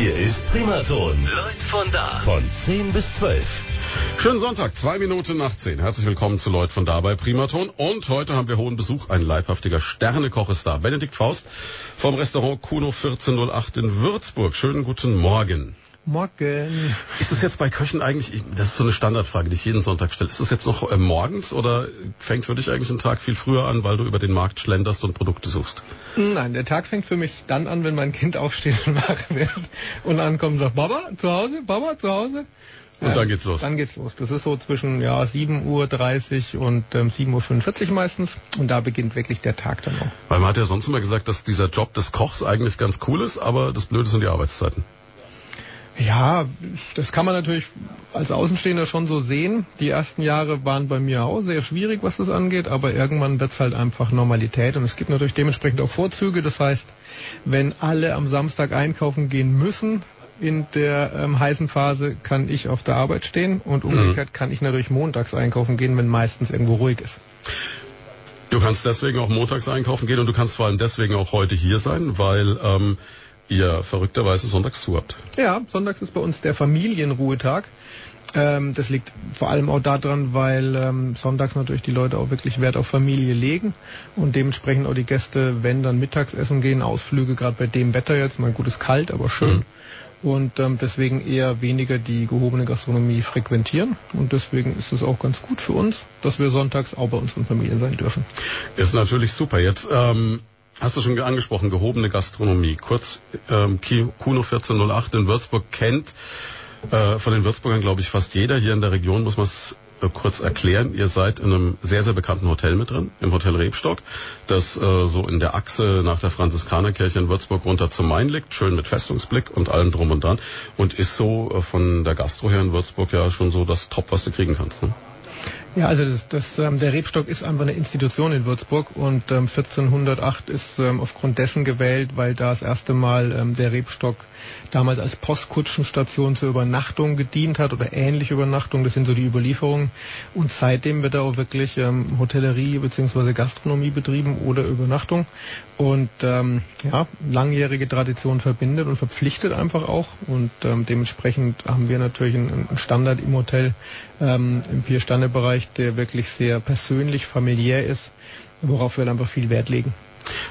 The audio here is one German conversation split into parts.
Hier ist Primaton. Leute von da. Von 10 bis 12. Schönen Sonntag, zwei Minuten nach zehn. Herzlich willkommen zu Leut von da bei Primaton. Und heute haben wir hohen Besuch. Ein leibhaftiger Sternekoch ist da. Benedikt Faust vom Restaurant Kuno 1408 in Würzburg. Schönen guten Morgen. Morgen. Ist das jetzt bei Köchen eigentlich, das ist so eine Standardfrage, die ich jeden Sonntag stelle. Ist das jetzt noch äh, morgens oder fängt für dich eigentlich ein Tag viel früher an, weil du über den Markt schlenderst und Produkte suchst? Nein, der Tag fängt für mich dann an, wenn mein Kind aufsteht und wach wird und ankommt und sagt, Baba, zu Hause, Baba, zu Hause. Und dann geht's los. Dann geht's los. Das ist so zwischen ja, 7.30 Uhr und ähm, 7.45 Uhr meistens. Und da beginnt wirklich der Tag dann auch. Weil man hat ja sonst immer gesagt, dass dieser Job des Kochs eigentlich ganz cool ist, aber das Blöde sind die Arbeitszeiten. Ja, das kann man natürlich als Außenstehender schon so sehen. Die ersten Jahre waren bei mir auch sehr schwierig, was das angeht, aber irgendwann wird's halt einfach Normalität und es gibt natürlich dementsprechend auch Vorzüge. Das heißt, wenn alle am Samstag einkaufen gehen müssen, in der ähm, heißen Phase kann ich auf der Arbeit stehen und umgekehrt kann ich natürlich montags einkaufen gehen, wenn meistens irgendwo ruhig ist. Du kannst deswegen auch montags einkaufen gehen und du kannst vor allem deswegen auch heute hier sein, weil ähm, ihr verrückterweise sonntags zu habt. Ja, sonntags ist bei uns der Familienruhetag. Ähm, das liegt vor allem auch daran, weil ähm, sonntags natürlich die Leute auch wirklich Wert auf Familie legen und dementsprechend auch die Gäste, wenn dann mittags essen gehen, Ausflüge, gerade bei dem Wetter jetzt, mal gut ist kalt, aber schön. Mhm und ähm, deswegen eher weniger die gehobene Gastronomie frequentieren. Und deswegen ist es auch ganz gut für uns, dass wir sonntags auch bei unseren Familien sein dürfen. Ist natürlich super. Jetzt ähm, hast du schon angesprochen, gehobene Gastronomie. Kurz, ähm, Kuno 1408 in Würzburg kennt äh, von den Würzburgern, glaube ich, fast jeder. Hier in der Region muss man es äh, kurz erklären. Ihr seid in einem sehr, sehr bekannten Hotel mit drin, im Hotel Rebstock, das äh, so in der Achse nach der Franziskanerkirche in Würzburg runter zum Main liegt, schön mit Festungsblick und allem drum und dran und ist so äh, von der Gastro her in Würzburg ja schon so das Top, was du kriegen kannst. Ne? Ja, also das, das, ähm, der Rebstock ist einfach eine Institution in Würzburg und ähm, 1408 ist ähm, aufgrund dessen gewählt, weil da das erste Mal ähm, der Rebstock damals als Postkutschenstation zur Übernachtung gedient hat oder ähnliche Übernachtung. Das sind so die Überlieferungen. Und seitdem wird da auch wirklich ähm, Hotellerie bzw. Gastronomie betrieben oder Übernachtung. Und ähm, ja, langjährige Tradition verbindet und verpflichtet einfach auch. Und ähm, dementsprechend haben wir natürlich einen, Standard im Hotel ähm, im Vier-Sterne-Bereich, der wirklich sehr persönlich, familiär ist, worauf wir einfach viel Wert legen.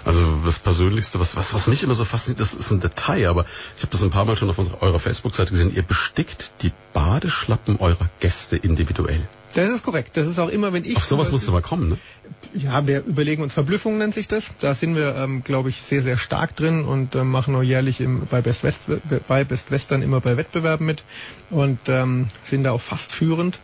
Also das Persönlichste, was, was, was mich immer so fasziniert, das ist ein Detail, aber ich habe das ein paar Mal schon auf eurer Facebook-Seite gesehen. Ihr bestickt die Badeschlappen eurer Gäste individuell. Das ist korrekt. Das ist auch immer, wenn ich. Auf sowas musst du mal kommen, ne? Ja, wir überlegen uns Verblüffung nennt sich das. Da sind wir, ähm, glaube ich, sehr, sehr stark drin und ähm, machen auch jährlich im, bei, Best West, bei Best Western immer bei Wettbewerben mit und ähm, sind da auch fast führend.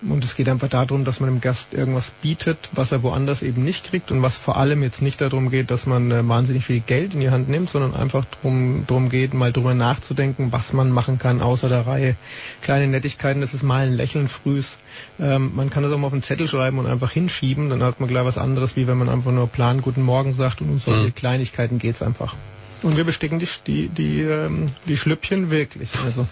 Und es geht einfach darum, dass man dem Gast irgendwas bietet, was er woanders eben nicht kriegt und was vor allem jetzt nicht darum geht, dass man äh, wahnsinnig viel Geld in die Hand nimmt, sondern einfach drum, drum geht, mal drüber nachzudenken, was man machen kann außer der Reihe. Kleine Nettigkeiten, das ist mal ein Lächeln frühs. Ähm, man kann das auch mal auf einen Zettel schreiben und einfach hinschieben, dann hat man gleich was anderes, wie wenn man einfach nur Plan Guten Morgen sagt und um solche mhm. Kleinigkeiten geht's einfach. Und wir besticken die, die, die, ähm, die Schlüppchen wirklich. Also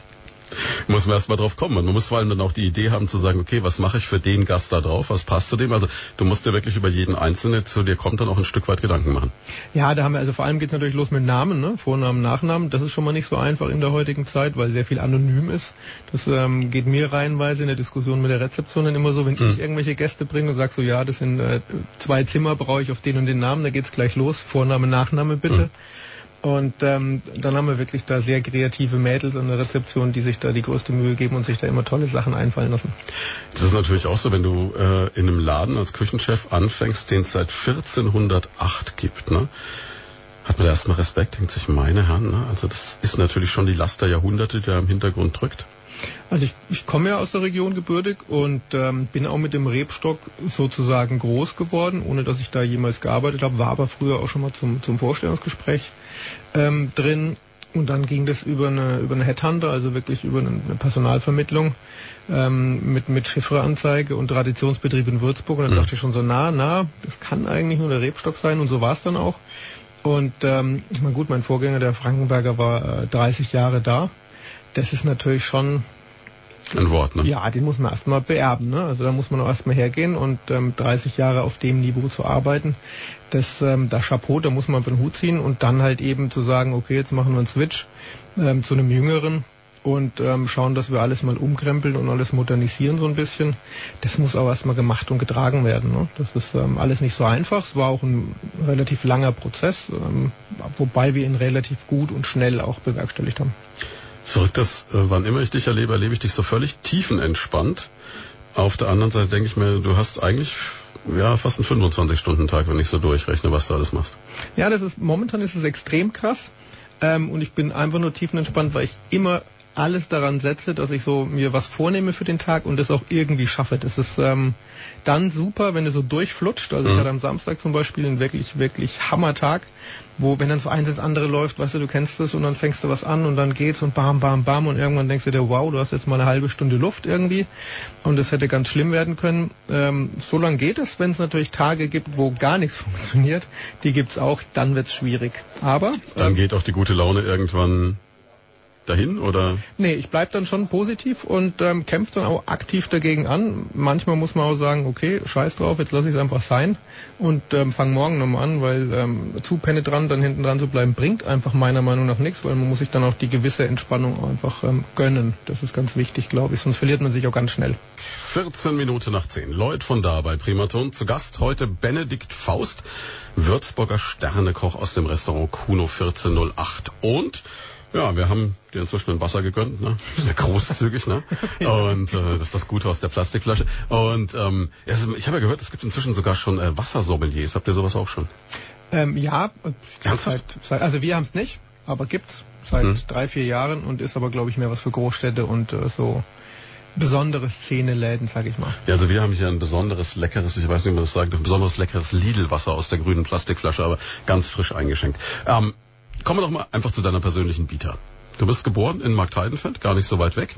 muss man erstmal drauf kommen. Man muss vor allem dann auch die Idee haben zu sagen, okay, was mache ich für den Gast da drauf? Was passt zu dem? Also du musst dir wirklich über jeden Einzelnen, zu dir kommt, dann auch ein Stück weit Gedanken machen. Ja, da haben wir, also vor allem geht es natürlich los mit Namen, ne? Vornamen, Nachnamen. Das ist schon mal nicht so einfach in der heutigen Zeit, weil sehr viel anonym ist. Das ähm, geht mir reihenweise in der Diskussion mit der Rezeption dann immer so, wenn mhm. ich irgendwelche Gäste bringe und sag so, ja, das sind äh, zwei Zimmer, brauche ich auf den und den Namen, da geht's gleich los. Vorname, Nachname bitte. Mhm. Und ähm, dann haben wir wirklich da sehr kreative Mädels an der Rezeption, die sich da die größte Mühe geben und sich da immer tolle Sachen einfallen lassen. Das ist natürlich auch so, wenn du äh, in einem Laden als Küchenchef anfängst, den es seit 1408 gibt, ne? Hat man da erstmal Respekt, denkt sich, meine Herren, ne? Also das ist natürlich schon die Last der Jahrhunderte, die da im Hintergrund drückt. Also ich, ich komme ja aus der Region gebürtig und ähm, bin auch mit dem Rebstock sozusagen groß geworden, ohne dass ich da jemals gearbeitet habe, war aber früher auch schon mal zum, zum Vorstellungsgespräch ähm, drin. Und dann ging das über eine, über eine Headhunter, also wirklich über eine, eine Personalvermittlung ähm, mit, mit Chiffreanzeige und Traditionsbetrieb in Würzburg. Und dann mhm. dachte ich schon so, na, na, das kann eigentlich nur der Rebstock sein. Und so war es dann auch. Und ähm, ich meine, gut, mein Vorgänger, der Frankenberger, war äh, 30 Jahre da. Das ist natürlich schon ein Wort, ne? Ja, den muss man erstmal beerben. Ne? Also da muss man auch erstmal hergehen und ähm, 30 Jahre auf dem Niveau zu arbeiten, das, ähm, das Chapeau, da muss man von den Hut ziehen und dann halt eben zu sagen, okay, jetzt machen wir einen Switch ähm, zu einem Jüngeren und ähm, schauen, dass wir alles mal umkrempeln und alles modernisieren so ein bisschen. Das muss auch erstmal gemacht und getragen werden. Ne? Das ist ähm, alles nicht so einfach. Es war auch ein relativ langer Prozess, ähm, wobei wir ihn relativ gut und schnell auch bewerkstelligt haben. Zurück, dass äh, wann immer ich dich erlebe, erlebe ich dich so völlig tiefenentspannt. Auf der anderen Seite denke ich mir, du hast eigentlich ja fast einen 25-Stunden-Tag, wenn ich so durchrechne, was du alles machst. Ja, das ist momentan ist es extrem krass. Ähm, und ich bin einfach nur tiefenentspannt, weil ich immer alles daran setze, dass ich so mir was vornehme für den Tag und das auch irgendwie schaffe. Das ist ähm, dann super, wenn es so durchflutscht. Also mhm. ich hatte am Samstag zum Beispiel einen wirklich, wirklich Hammertag, wo wenn dann so eins ins andere läuft, weißt du, du kennst es und dann fängst du was an und dann geht's und bam, bam, bam und irgendwann denkst du dir, wow, du hast jetzt mal eine halbe Stunde Luft irgendwie und das hätte ganz schlimm werden können. Ähm, so lange geht es, wenn es natürlich Tage gibt, wo gar nichts funktioniert. Die gibt's auch, dann wird's schwierig. Aber dann ähm, geht auch die gute Laune irgendwann dahin oder? Nee, ich bleib dann schon positiv und ähm, kämpfe dann auch aktiv dagegen an. Manchmal muss man auch sagen, okay, scheiß drauf, jetzt lasse ich es einfach sein und ähm, fang morgen nochmal an, weil ähm, zu penetrant dann hinten dran zu bleiben, bringt einfach meiner Meinung nach nichts, weil man muss sich dann auch die gewisse Entspannung einfach ähm, gönnen. Das ist ganz wichtig, glaube ich, sonst verliert man sich auch ganz schnell. 14 Minuten nach 10. Lloyd von da bei Primaton. Zu Gast heute Benedikt Faust, Würzburger Sternekoch aus dem Restaurant Kuno 1408 und ja, wir haben dir inzwischen ein Wasser gegönnt, ne? Sehr großzügig, ne? Und äh, das ist das Gute aus der Plastikflasche. Und ähm, ich habe ja gehört, es gibt inzwischen sogar schon äh, Wassersommeliers. Habt ihr sowas auch schon? Ähm, ja, seit, seit, also wir haben es nicht, aber gibt's seit hm. drei, vier Jahren und ist aber, glaube ich, mehr was für Großstädte und äh, so besondere Szeneläden, sag ich mal. Ja, also wir haben hier ein besonderes leckeres, ich weiß nicht, wie man das sagt, ein besonderes leckeres Lidl-Wasser aus der grünen Plastikflasche, aber ganz frisch eingeschenkt. Ähm, Kommen wir doch mal einfach zu deiner persönlichen Vita. Du bist geboren in Marktheidenfeld, gar nicht so weit weg.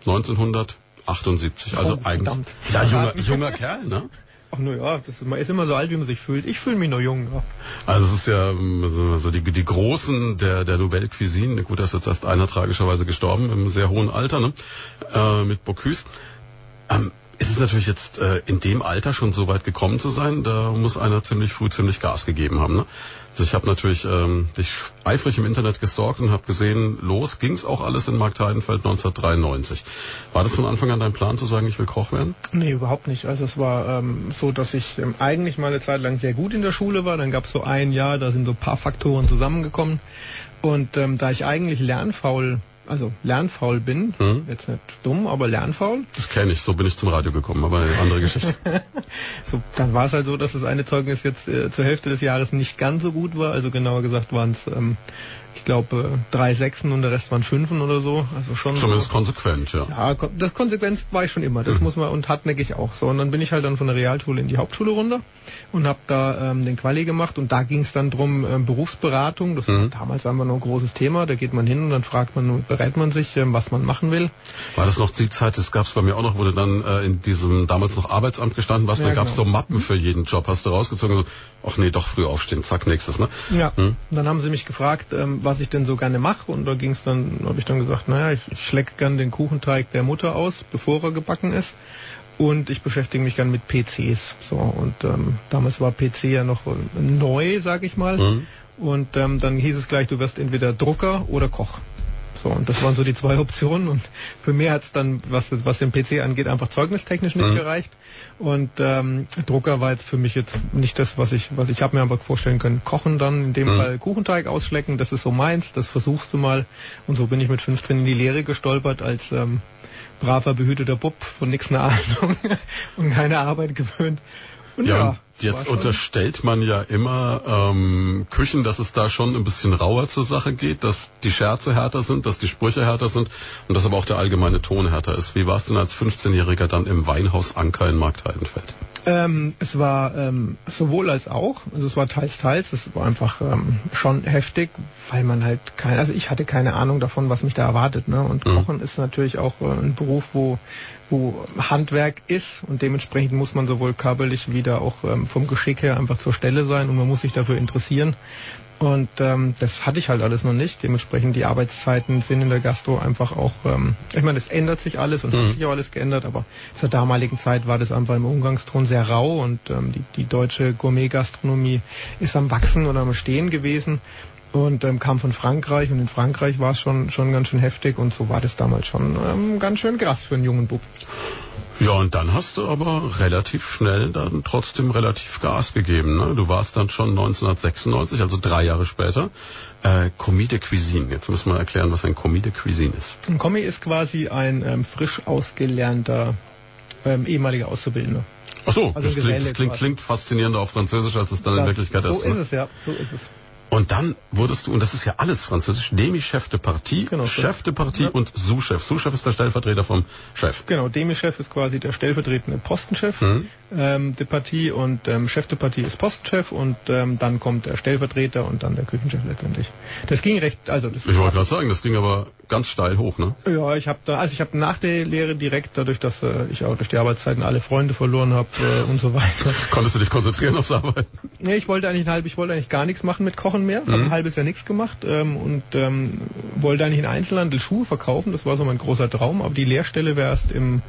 1978, also oh, eigentlich ja, junger, junger Kerl, ne? Ach nur ja, das ist, man ist immer so alt, wie man sich fühlt. Ich fühle mich noch jung. Ja. Also es ist ja so die, die Großen der, der Nobel Cuisine. Gut, da ist jetzt erst einer tragischerweise gestorben im sehr hohen Alter, ne? Äh, mit Bocuse. Ähm, ist es natürlich jetzt äh, in dem Alter schon so weit gekommen zu sein, da muss einer ziemlich früh ziemlich Gas gegeben haben. Ne? Also ich habe natürlich ähm, dich eifrig im Internet gestalkt und habe gesehen, los ging's auch alles in Marktheidenfeld 1993. War das von Anfang an dein Plan zu sagen, ich will Koch werden? Nee, überhaupt nicht. Also es war ähm, so, dass ich ähm, eigentlich mal eine Zeit lang sehr gut in der Schule war. Dann gab's so ein Jahr, da sind so paar Faktoren zusammengekommen. Und ähm, da ich eigentlich lernfaul also lernfaul bin. Hm? Jetzt nicht dumm, aber lernfaul. Das kenne ich, so bin ich zum Radio gekommen, aber eine andere Geschichte. so, dann war es halt so, dass das eine Zeugnis jetzt äh, zur Hälfte des Jahres nicht ganz so gut war. Also genauer gesagt waren es ähm, ich glaube, äh, drei Sechsen und der Rest waren Fünfen oder so. Also schon. Zumindest so. konsequent, ja. Ja, das Konsequenz war ich schon immer. Das mhm. muss man und hartnäckig auch. So, und dann bin ich halt dann von der Realschule in die Hauptschule runter und habe da ähm, den Quali gemacht und da ging es dann drum ähm, Berufsberatung. Das mhm. war damals einfach noch ein großes Thema. Da geht man hin und dann fragt man und berät man sich, ähm, was man machen will. War das noch die Zeit? Das gab es bei mir auch noch, du dann äh, in diesem damals noch Arbeitsamt gestanden warst. Ja, da gab es genau. so Mappen für jeden Job. Hast du rausgezogen? So, ach nee, doch früh aufstehen. Zack, nächstes. Ne? Ja. Mhm. Dann haben sie mich gefragt, ähm, was ich denn so gerne mache und da ging es dann, habe ich dann gesagt, naja, ich, ich schlecke gern den Kuchenteig der Mutter aus, bevor er gebacken ist und ich beschäftige mich gern mit PCs. So und ähm, damals war PC ja noch neu, sag ich mal. Mhm. Und ähm, dann hieß es gleich, du wirst entweder Drucker oder Koch. So, und das waren so die zwei Optionen. Und für mich hat es dann, was, was den PC angeht, einfach zeugnistechnisch nicht mhm. gereicht. Und ähm, Drucker war jetzt für mich jetzt nicht das, was ich, was ich habe mir einfach vorstellen können. Kochen dann, in dem mhm. Fall Kuchenteig ausschlecken, das ist so meins, das versuchst du mal. Und so bin ich mit 15 in die Lehre gestolpert als ähm, braver, behüteter Bub von nix eine Ahnung und keine Arbeit gewöhnt. Und ja, ja Jetzt unterstellt man ja immer ähm, Küchen, dass es da schon ein bisschen rauer zur Sache geht, dass die Scherze härter sind, dass die Sprüche härter sind und dass aber auch der allgemeine Ton härter ist. Wie war es denn als 15-Jähriger dann im Weinhaus Anker in Marktheidenfeld? Ähm, es war ähm, sowohl als auch, also es war teils, teils, es war einfach ähm, schon heftig, weil man halt keine, also ich hatte keine Ahnung davon, was mich da erwartet. Ne? Und mhm. Kochen ist natürlich auch äh, ein Beruf, wo wo Handwerk ist und dementsprechend muss man sowohl körperlich wie auch ähm, vom Geschick her einfach zur Stelle sein und man muss sich dafür interessieren. Und ähm, das hatte ich halt alles noch nicht. Dementsprechend die Arbeitszeiten sind in der Gastro einfach auch, ähm, ich meine, es ändert sich alles und mhm. hat sich auch alles geändert, aber zur damaligen Zeit war das einfach im Umgangston sehr rau und ähm, die, die deutsche Gourmet-Gastronomie ist am Wachsen oder am Stehen gewesen und ähm, kam von Frankreich und in Frankreich war es schon schon ganz schön heftig und so war das damals schon ähm, ganz schön krass für einen jungen Bub. Ja, und dann hast du aber relativ schnell dann trotzdem relativ Gas gegeben. Ne? Du warst dann schon 1996, also drei Jahre später, äh, Commis de Cuisine. Jetzt müssen wir erklären, was ein Commis de Cuisine ist. Ein Commis ist quasi ein ähm, frisch ausgelernter ähm, ehemaliger Auszubildender. Ach so, also das, klingt, das klingt, klingt, faszinierender auf Französisch, als es dann das, in Wirklichkeit so ist. So ist ne? es, ja, so ist es. Und dann wurdest du, und das ist ja alles französisch, Demi-Chef de Partie, genau, Chef de Partie ja. und Sous-Chef. Sous-Chef ist der Stellvertreter vom Chef. Genau, Demi-Chef ist quasi der stellvertretende Postenchef mhm. ähm, de Partie und ähm, Chef de Partie ist Postenchef und ähm, dann kommt der Stellvertreter und dann der Küchenchef letztendlich. Das ging recht, also das Ich wollte gerade sagen, das ging aber ganz steil hoch, ne? Ja, ich habe da, also ich habe nach der Lehre direkt, dadurch, dass äh, ich auch durch die Arbeitszeiten alle Freunde verloren habe äh, und so weiter. Konntest du dich konzentrieren aufs Arbeiten? Nee, ich wollte eigentlich halb, ich wollte eigentlich gar nichts machen mit Kochen mehr. Mhm. Habe ein halbes Jahr nichts gemacht ähm, und ähm, wollte eigentlich in Einzelhandel Schuhe verkaufen. Das war so mein großer Traum, aber die Lehrstelle wäre erst im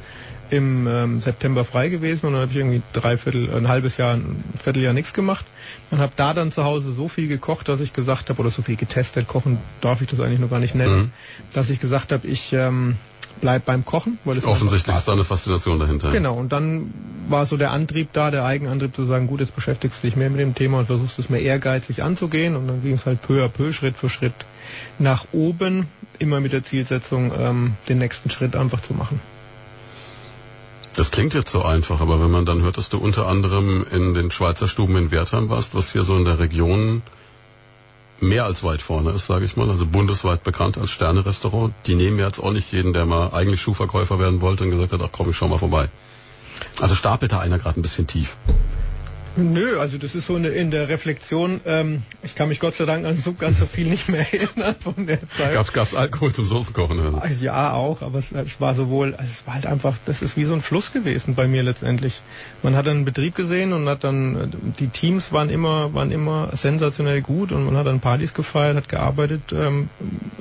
im ähm, September frei gewesen und dann habe ich irgendwie dreiviertel, ein halbes Jahr, ein Vierteljahr nichts gemacht und habe da dann zu Hause so viel gekocht, dass ich gesagt habe, oder so viel getestet, kochen darf ich das eigentlich noch gar nicht nennen, mhm. dass ich gesagt habe, ich ähm, bleib beim Kochen. Weil es Offensichtlich ist da eine Faszination dahinter. Genau, und dann war so der Antrieb da, der Eigenantrieb zu sagen, gut, jetzt beschäftigst du dich mehr mit dem Thema und versuchst es mehr ehrgeizig anzugehen. Und dann ging es halt peu à peu, Schritt für Schritt nach oben, immer mit der Zielsetzung, ähm, den nächsten Schritt einfach zu machen. Das klingt jetzt so einfach, aber wenn man dann hört, dass du unter anderem in den Schweizer Stuben in Wertheim warst, was hier so in der Region mehr als weit vorne ist, sage ich mal, also bundesweit bekannt als Sterne-Restaurant. Die nehmen jetzt auch nicht jeden, der mal eigentlich Schuhverkäufer werden wollte und gesagt hat, ach komm, ich schau mal vorbei. Also stapelt da einer gerade ein bisschen tief. Nö, also das ist so eine, in der Reflexion, ähm, ich kann mich Gott sei Dank an so ganz so viel nicht mehr erinnern von der Zeit. Gab's, gab's Alkohol zum Soßenkochen? Also? Ja, auch, aber es, es, war sowohl, also es war halt einfach, das ist wie so ein Fluss gewesen bei mir letztendlich. Man hat einen Betrieb gesehen und hat dann, die Teams waren immer, waren immer sensationell gut und man hat dann Partys gefeiert, hat gearbeitet, ähm,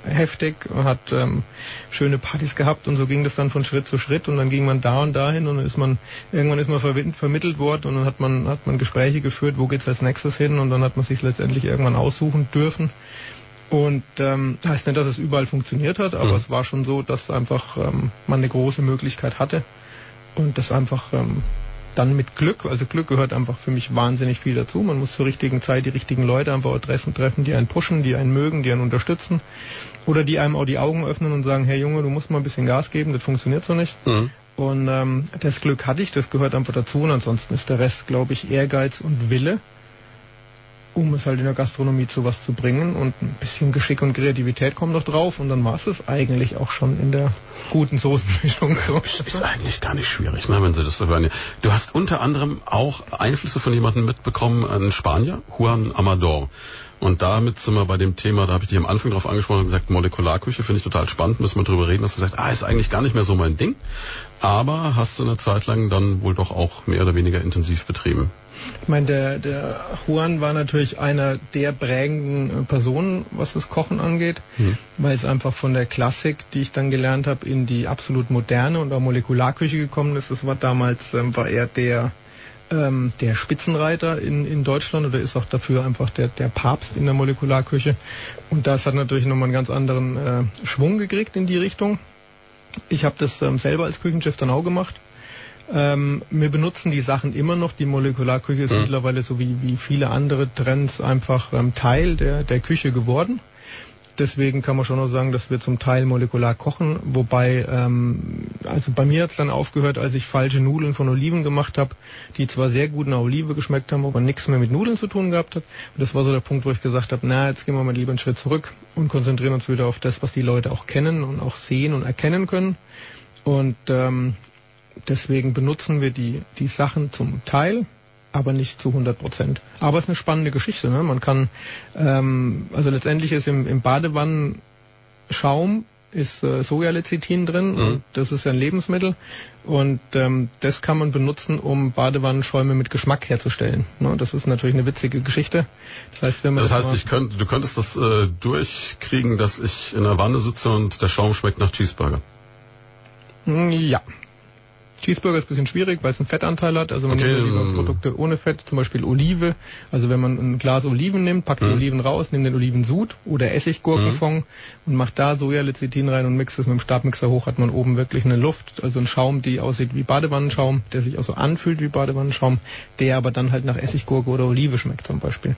heftig, hat ähm, schöne Partys gehabt und so ging das dann von Schritt zu Schritt und dann ging man da und dahin und dann ist man, irgendwann ist man vermittelt worden und dann hat man, hat man Gespräche geführt, wo geht's als nächstes hin und dann hat man sich letztendlich irgendwann aussuchen dürfen. Und ähm, heißt nicht, dass es überall funktioniert hat, aber mhm. es war schon so, dass einfach ähm, man eine große Möglichkeit hatte und das einfach ähm, dann mit Glück, also Glück gehört einfach für mich wahnsinnig viel dazu. Man muss zur richtigen Zeit die richtigen Leute einfach treffen, treffen, die einen pushen, die einen mögen, die einen unterstützen oder die einem auch die Augen öffnen und sagen, hey Junge, du musst mal ein bisschen Gas geben, das funktioniert so nicht. Mhm. Und ähm, das Glück hatte ich, das gehört einfach dazu. Und ansonsten ist der Rest, glaube ich, Ehrgeiz und Wille, um es halt in der Gastronomie zu was zu bringen. Und ein bisschen Geschick und Kreativität kommen noch drauf. Und dann war es es eigentlich auch schon in der guten Soßenmischung. So. Ist eigentlich gar nicht schwierig, ne, wenn Sie das so hören. Du hast unter anderem auch Einflüsse von jemandem mitbekommen, einen Spanier, Juan Amador. Und damit sind wir bei dem Thema, da habe ich dich am Anfang drauf angesprochen und gesagt, Molekularküche finde ich total spannend, müssen wir drüber reden, dass du sagst, ah, ist eigentlich gar nicht mehr so mein Ding. Aber hast du eine Zeit lang dann wohl doch auch mehr oder weniger intensiv betrieben. Ich meine, der, der Juan war natürlich einer der prägenden Personen, was das Kochen angeht, mhm. weil es einfach von der Klassik, die ich dann gelernt habe, in die absolut moderne und auch Molekularküche gekommen ist. Das war damals, ähm, war er der ähm, der Spitzenreiter in, in Deutschland oder ist auch dafür einfach der, der Papst in der Molekularküche. Und das hat natürlich nochmal einen ganz anderen äh, Schwung gekriegt in die Richung. Ich habe das ähm, selber als Küchenchef dann auch gemacht. Ähm, wir benutzen die Sachen immer noch. Die Molekularküche ist mhm. mittlerweile so wie, wie viele andere Trends einfach ähm, Teil der, der Küche geworden. Deswegen kann man schon noch sagen, dass wir zum Teil molekular kochen, wobei, ähm, also bei mir hat es dann aufgehört, als ich falsche Nudeln von Oliven gemacht habe, die zwar sehr gut nach Olive geschmeckt haben, aber nichts mehr mit Nudeln zu tun gehabt hat. Und das war so der Punkt, wo ich gesagt habe, na, jetzt gehen wir mal lieber einen Schritt zurück und konzentrieren uns wieder auf das, was die Leute auch kennen und auch sehen und erkennen können. Und ähm, deswegen benutzen wir die, die Sachen zum Teil, aber nicht zu 100 Prozent. Aber es ist eine spannende Geschichte. Ne? Man kann, ähm, also letztendlich ist im, im Badewannenschaum ist äh, Sojalecithin drin Mhm. und das ist ja ein Lebensmittel und ähm, das kann man benutzen, um Badewannenschäume mit Geschmack herzustellen. Ne? Das ist natürlich eine witzige Geschichte. Das heißt, wenn man Das heißt, ich könnte, du könntest das äh, durchkriegen, dass ich in der Wanne sitze und der Schaum schmeckt nach Cheeseburger. Mm, Ja. Cheeseburger ist ein bisschen schwierig, weil es einen Fettanteil hat. Also man Okay, nimmt ja lieber mm. Produkte ohne Fett, zum Beispiel Olive. Also wenn man ein Glas Oliven nimmt, packt die Mhm. Oliven raus, nimmt den Olivensud oder Essiggurkenfond und macht da Sojalecithin rein und mixt es mit dem Stabmixer hoch, hat man oben wirklich eine Luft, also einen Schaum, die aussieht wie Badewannenschaum, der sich auch so anfühlt wie Badewannenschaum, der aber dann halt nach Essiggurke oder Olive schmeckt zum Beispiel.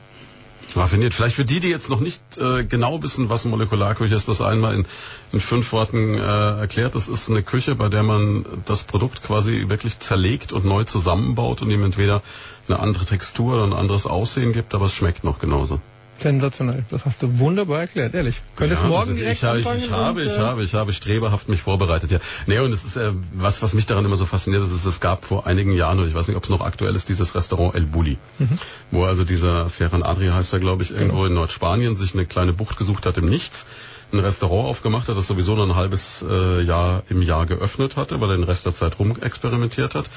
Raffiniert. Vielleicht für die, die jetzt noch nicht äh, genau wissen, was Molekularküche ist, das einmal in, in fünf Worten äh, erklärt. Das ist eine Küche, bei der man das Produkt quasi wirklich zerlegt und neu zusammenbaut und ihm entweder eine andere Textur oder ein anderes Aussehen gibt, aber es schmeckt noch genauso. Sensationell. Das hast du wunderbar erklärt, ehrlich. Könntest Ja, morgen direkt ich, habe- ich, anfangen ich habe, und, ich äh, habe, ich habe streberhaft mich vorbereitet. Ja, nee, und es ist äh, was, was mich daran immer so fasziniert, ist, ist, es gab vor einigen Jahren, und ich weiß nicht, ob es noch aktuell ist, dieses Restaurant El Bulli, Mhm. wo also dieser Ferran Adria heißt er, glaube ich, irgendwo in Nordspanien sich eine kleine Bucht gesucht hat im Nichts, ein Restaurant aufgemacht hat, das sowieso nur ein halbes äh, Jahr im Jahr geöffnet hatte, weil er den Rest der Zeit rumexperimentiert hat.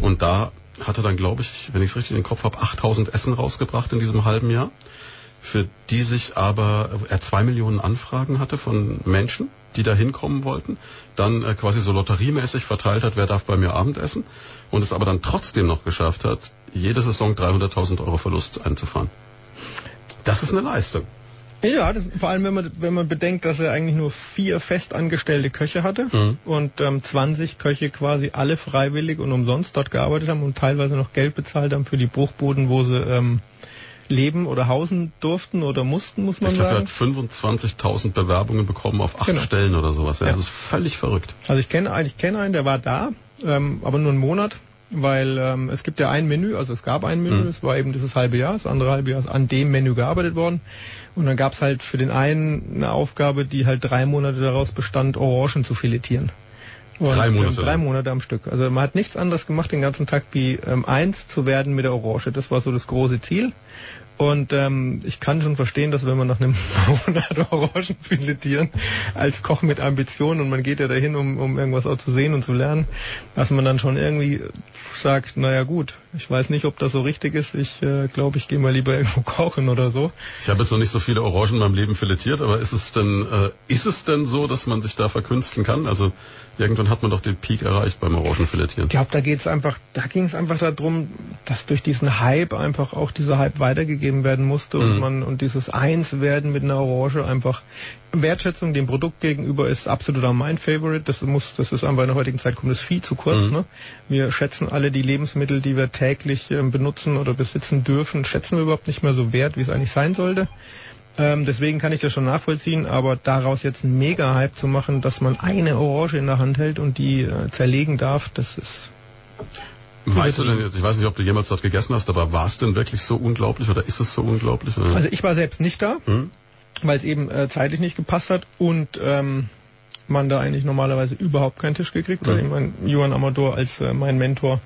Und da hat er dann, glaube ich, wenn ich es richtig im Kopf habe, 8000 Essen rausgebracht in diesem halben Jahr für die sich aber er zwei Millionen Anfragen hatte von Menschen, die da hinkommen wollten, dann äh, quasi so lotteriemäßig verteilt hat, wer darf bei mir Abendessen und es aber dann trotzdem noch geschafft hat, jede Saison 300.000 Euro Verlust einzufahren. Das ist eine Leistung. Ja, das, vor allem wenn man wenn man bedenkt, dass er eigentlich nur vier festangestellte Köche hatte Mhm. und ähm, 20 Köche quasi alle freiwillig und umsonst dort gearbeitet haben und teilweise noch Geld bezahlt haben für die Bruchbuden, wo sie ähm, leben oder hausen durften oder mussten, muss man Ich glaube, er sagen. hat 25.000 Bewerbungen bekommen auf acht Genau. Stellen oder sowas. Ja, Ja. Das ist völlig verrückt. Also ich kenne einen, ich kenne einen, der war da, ähm, aber nur einen Monat, weil ähm, es gibt ja ein Menü, also es gab ein Menü, Mhm. es war eben dieses halbe Jahr, das andere halbe Jahr ist an dem Menü gearbeitet worden. Und dann gab es halt für den einen eine Aufgabe, die halt drei Monate daraus bestand, Orangen zu filetieren. Und, Drei Monate Ähm, drei. Monate am Stück. Also man hat nichts anderes gemacht den ganzen Tag, wie ähm, eins zu werden mit der Orange. Das war so das große Ziel. Und ähm, ich kann schon verstehen, dass wenn man nach einem Monat Orangen filetieren als Koch mit Ambition und man geht ja dahin, um, um irgendwas auch zu sehen und zu lernen, dass man dann schon irgendwie sagt, naja gut, ich weiß nicht, ob das so richtig ist. Ich äh, glaube, ich gehe mal lieber irgendwo kochen oder so. Ich habe jetzt noch nicht so viele Orangen in meinem Leben filetiert, aber ist es denn, äh, ist es denn so, dass man sich da verkünsteln kann? Also irgendwann hat man doch den Peak erreicht beim Orangenfiletieren. Ich glaube, da geht's einfach, da ging es einfach darum, dass durch diesen Hype einfach auch dieser Hype weitergegeben werden musste und Mhm. man und dieses Einswerden mit einer Orange einfach Wertschätzung dem Produkt gegenüber ist absoluter mein Favorite. Das muss, das ist einfach in der heutigen Zeit kommt es viel zu kurz. Mhm. Ne? Wir schätzen alle die Lebensmittel, die wir täglich ähm, benutzen oder besitzen dürfen, schätzen wir überhaupt nicht mehr so wert, wie es eigentlich sein sollte. Ähm, deswegen kann ich das schon nachvollziehen, aber daraus jetzt einen Mega-Hype zu machen, dass man eine Orange in der Hand hält und die äh, zerlegen darf, das ist Weißt du denn jetzt, ich weiß nicht, ob du jemals dort gegessen hast, aber war es denn wirklich so unglaublich oder ist es so unglaublich? Oder? Also ich war selbst nicht da, Hm? weil es eben äh, zeitlich nicht gepasst hat und ähm, man da eigentlich normalerweise überhaupt keinen Tisch gekriegt hat. Mhm. Ich mein, Johann Amador als äh, mein Mentor.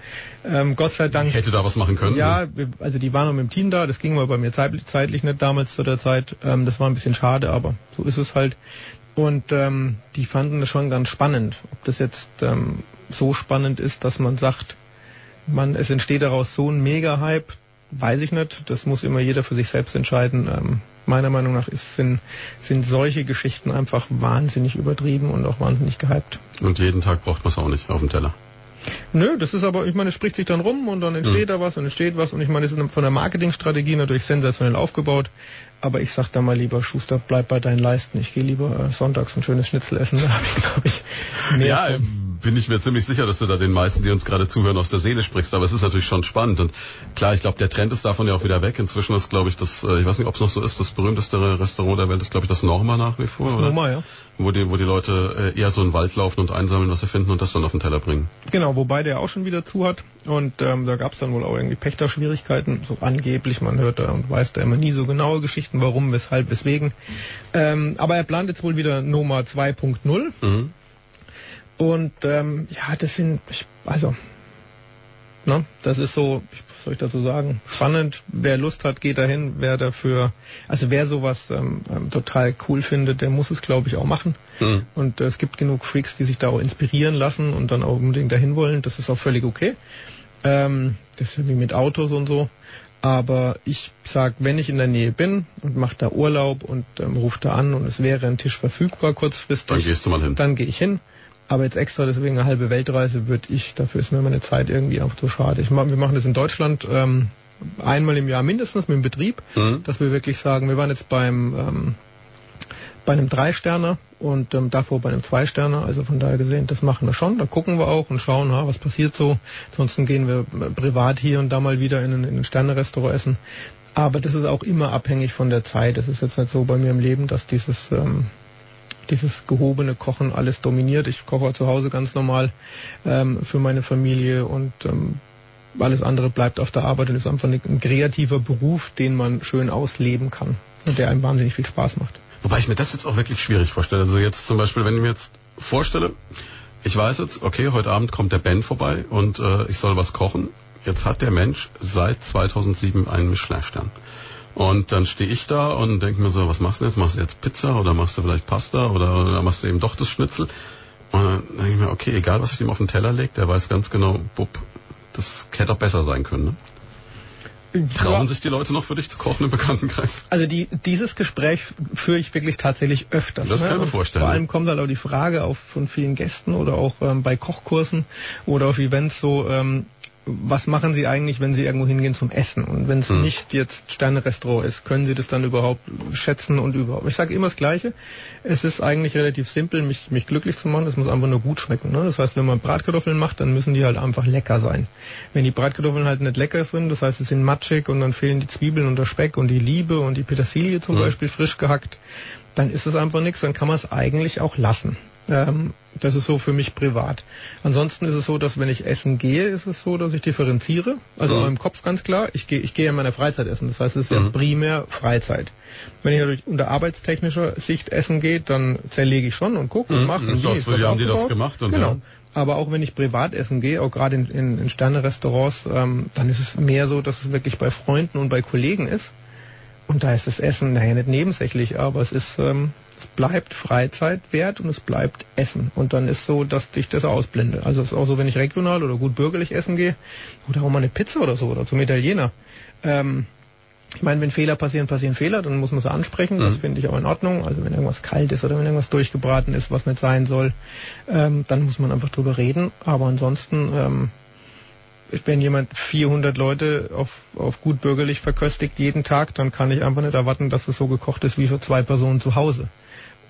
Ähm, Gott sei Dank. Hätte da was machen können? Ja, wir, also die waren noch mit dem Team da, das ging mal bei mir zeitlich, zeitlich nicht damals zu der Zeit. Ähm, das war ein bisschen schade, aber so ist es halt. Und ähm, die fanden das schon ganz spannend. Ob das jetzt ähm, so spannend ist, dass man sagt, man, es entsteht daraus so ein Mega-Hype, weiß ich nicht. Das muss immer jeder für sich selbst entscheiden. Ähm, meiner Meinung nach ist, sind, sind solche Geschichten einfach wahnsinnig übertrieben und auch wahnsinnig gehypt. Und jeden Tag braucht man es auch nicht auf dem Teller. Nö, das ist aber, ich meine, es spricht sich dann rum und dann entsteht Mhm. da was und entsteht was und ich meine, es ist von der Marketingstrategie natürlich sensationell aufgebaut, aber ich sag da mal lieber, Schuster, bleib bei deinen Leisten. Ich gehe lieber äh, sonntags ein schönes Schnitzel essen, da habe ich, glaube ich, mehr Ja, von. Bin ich mir ziemlich sicher, dass du da den meisten, die uns gerade zuhören, aus der Seele sprichst. Aber es ist natürlich schon spannend. Und klar, ich glaube, der Trend ist davon ja auch wieder weg. Inzwischen ist, glaube ich, das, äh, ich weiß nicht, ob es noch so ist, das berühmteste Restaurant der Welt ist, glaube ich, das Norma nach wie vor. oder? Nummer, ja. Wo die, wo die Leute äh, eher so in den Wald laufen und einsammeln, was sie finden und das dann auf den Teller bringen. Genau, wobei der auch schon wieder zu hat und ähm, da gab es dann wohl auch irgendwie Pächterschwierigkeiten, so angeblich, man hört da und weiß da immer nie so genaue Geschichten, warum, weshalb, weswegen. Ähm, aber er plant jetzt wohl wieder Noma 2.0 Mhm. Und ähm, ja, das sind, ich, also Ne? Das ist so, was soll ich dazu sagen, spannend. Wer Lust hat, geht dahin. Wer dafür, also wer sowas ähm, ähm, total cool findet, der muss es, glaube ich, auch machen. Mhm. Und äh, es gibt genug Freaks, die sich da auch inspirieren lassen und dann auch unbedingt dahin wollen. Das ist auch völlig okay. Ähm, das ist wie mit Autos und so. Aber ich sag, wenn ich in der Nähe bin und mache da Urlaub und ähm, rufe da an und es wäre ein Tisch verfügbar kurzfristig, dann gehst du mal hin. Dann gehe ich hin. Aber jetzt extra deswegen eine halbe Weltreise würde ich, dafür ist mir meine Zeit irgendwie auch zu schade. Ich wir machen das in Deutschland ähm, einmal im Jahr mindestens mit dem Betrieb, mhm. dass wir wirklich sagen, wir waren jetzt beim ähm, bei einem Drei-Sterner und ähm, davor bei einem Zwei-Sterner. Also von daher gesehen, das machen wir schon. Da gucken wir auch und schauen, ha, was passiert so. Ansonsten gehen wir äh, privat hier und da mal wieder in ein, in ein Sterne-Restaurant essen. Aber das ist auch immer abhängig von der Zeit. Es ist jetzt nicht so bei mir im Leben, dass dieses ähm, dieses gehobene Kochen alles dominiert. Ich koche zu Hause ganz normal ähm, für meine Familie und ähm, alles andere bleibt auf der Arbeit und ist einfach ein kreativer Beruf, den man schön ausleben kann und der einem wahnsinnig viel Spaß macht. Wobei ich mir das jetzt auch wirklich schwierig vorstelle. Also jetzt zum Beispiel, wenn ich mir jetzt vorstelle, ich weiß jetzt, okay, heute Abend kommt der Ben vorbei und äh, ich soll was kochen. Jetzt hat der Mensch seit 2007 einen Michelin-Stern. Und dann stehe ich da und denke mir so, was machst du jetzt? Machst du jetzt Pizza oder machst du vielleicht Pasta oder, oder machst du eben doch das Schnitzel? Und dann denke ich mir, okay, egal was ich ihm auf den Teller lege, der weiß ganz genau, bub, das hätte auch besser sein können. Ne? Trauen sich die Leute noch für dich zu kochen im Bekanntenkreis? Also die, dieses Gespräch führe ich wirklich tatsächlich öfters. Das ne? kann ich mir vorstellen. Vor allem kommt halt auch die Frage auf von vielen Gästen oder auch ähm, bei Kochkursen oder auf Events so, ähm, was machen Sie eigentlich, wenn Sie irgendwo hingehen zum Essen? Und wenn es hm. nicht jetzt Sterne-Restaurant ist, können Sie das dann überhaupt schätzen und überhaupt? Ich sage immer das Gleiche. Es ist eigentlich relativ simpel, mich, mich glücklich zu machen. Es muss einfach nur gut schmecken. Ne? Das heißt, wenn man Bratkartoffeln macht, dann müssen die halt einfach lecker sein. Wenn die Bratkartoffeln halt nicht lecker sind, das heißt, sie sind matschig und dann fehlen die Zwiebeln und der Speck und die Liebe und die Petersilie zum hm. Beispiel frisch gehackt, dann ist es einfach nichts. Dann kann man es eigentlich auch lassen. Ähm, das ist so für mich privat. Ansonsten ist es so, dass wenn ich essen gehe, ist es so, dass ich differenziere. Also mhm. im Kopf ganz klar, ich gehe, ich gehe in meiner Freizeit essen. Das heißt, es ist mhm. ja primär Freizeit. Wenn ich natürlich unter arbeitstechnischer Sicht essen gehe, dann zerlege ich schon und gucke und mhm. mache. Und wie, wie haben die das gemacht? Und genau. Ja. Aber auch wenn ich privat essen gehe, auch gerade in, in, in Sterne-Restaurants, ähm, dann ist es mehr so, dass es wirklich bei Freunden und bei Kollegen ist. Und da ist das Essen, naja, nicht nebensächlich, aber es ist, ähm, es bleibt Freizeit wert und es bleibt Essen. Und dann ist so, dass ich das ausblende. Also es ist auch so, wenn ich regional oder gut bürgerlich essen gehe, oder auch mal eine Pizza oder so, oder zum Italiener. Ähm, ich meine, wenn Fehler passieren, passieren Fehler, dann muss man sie ansprechen. Das mhm. finde ich auch in Ordnung. Also wenn irgendwas kalt ist oder wenn irgendwas durchgebraten ist, was nicht sein soll, ähm, dann muss man einfach drüber reden. Aber ansonsten ähm, wenn jemand 400 Leute auf, auf gut bürgerlich verköstigt jeden Tag, dann kann ich einfach nicht erwarten, dass es so gekocht ist wie für zwei Personen zu Hause.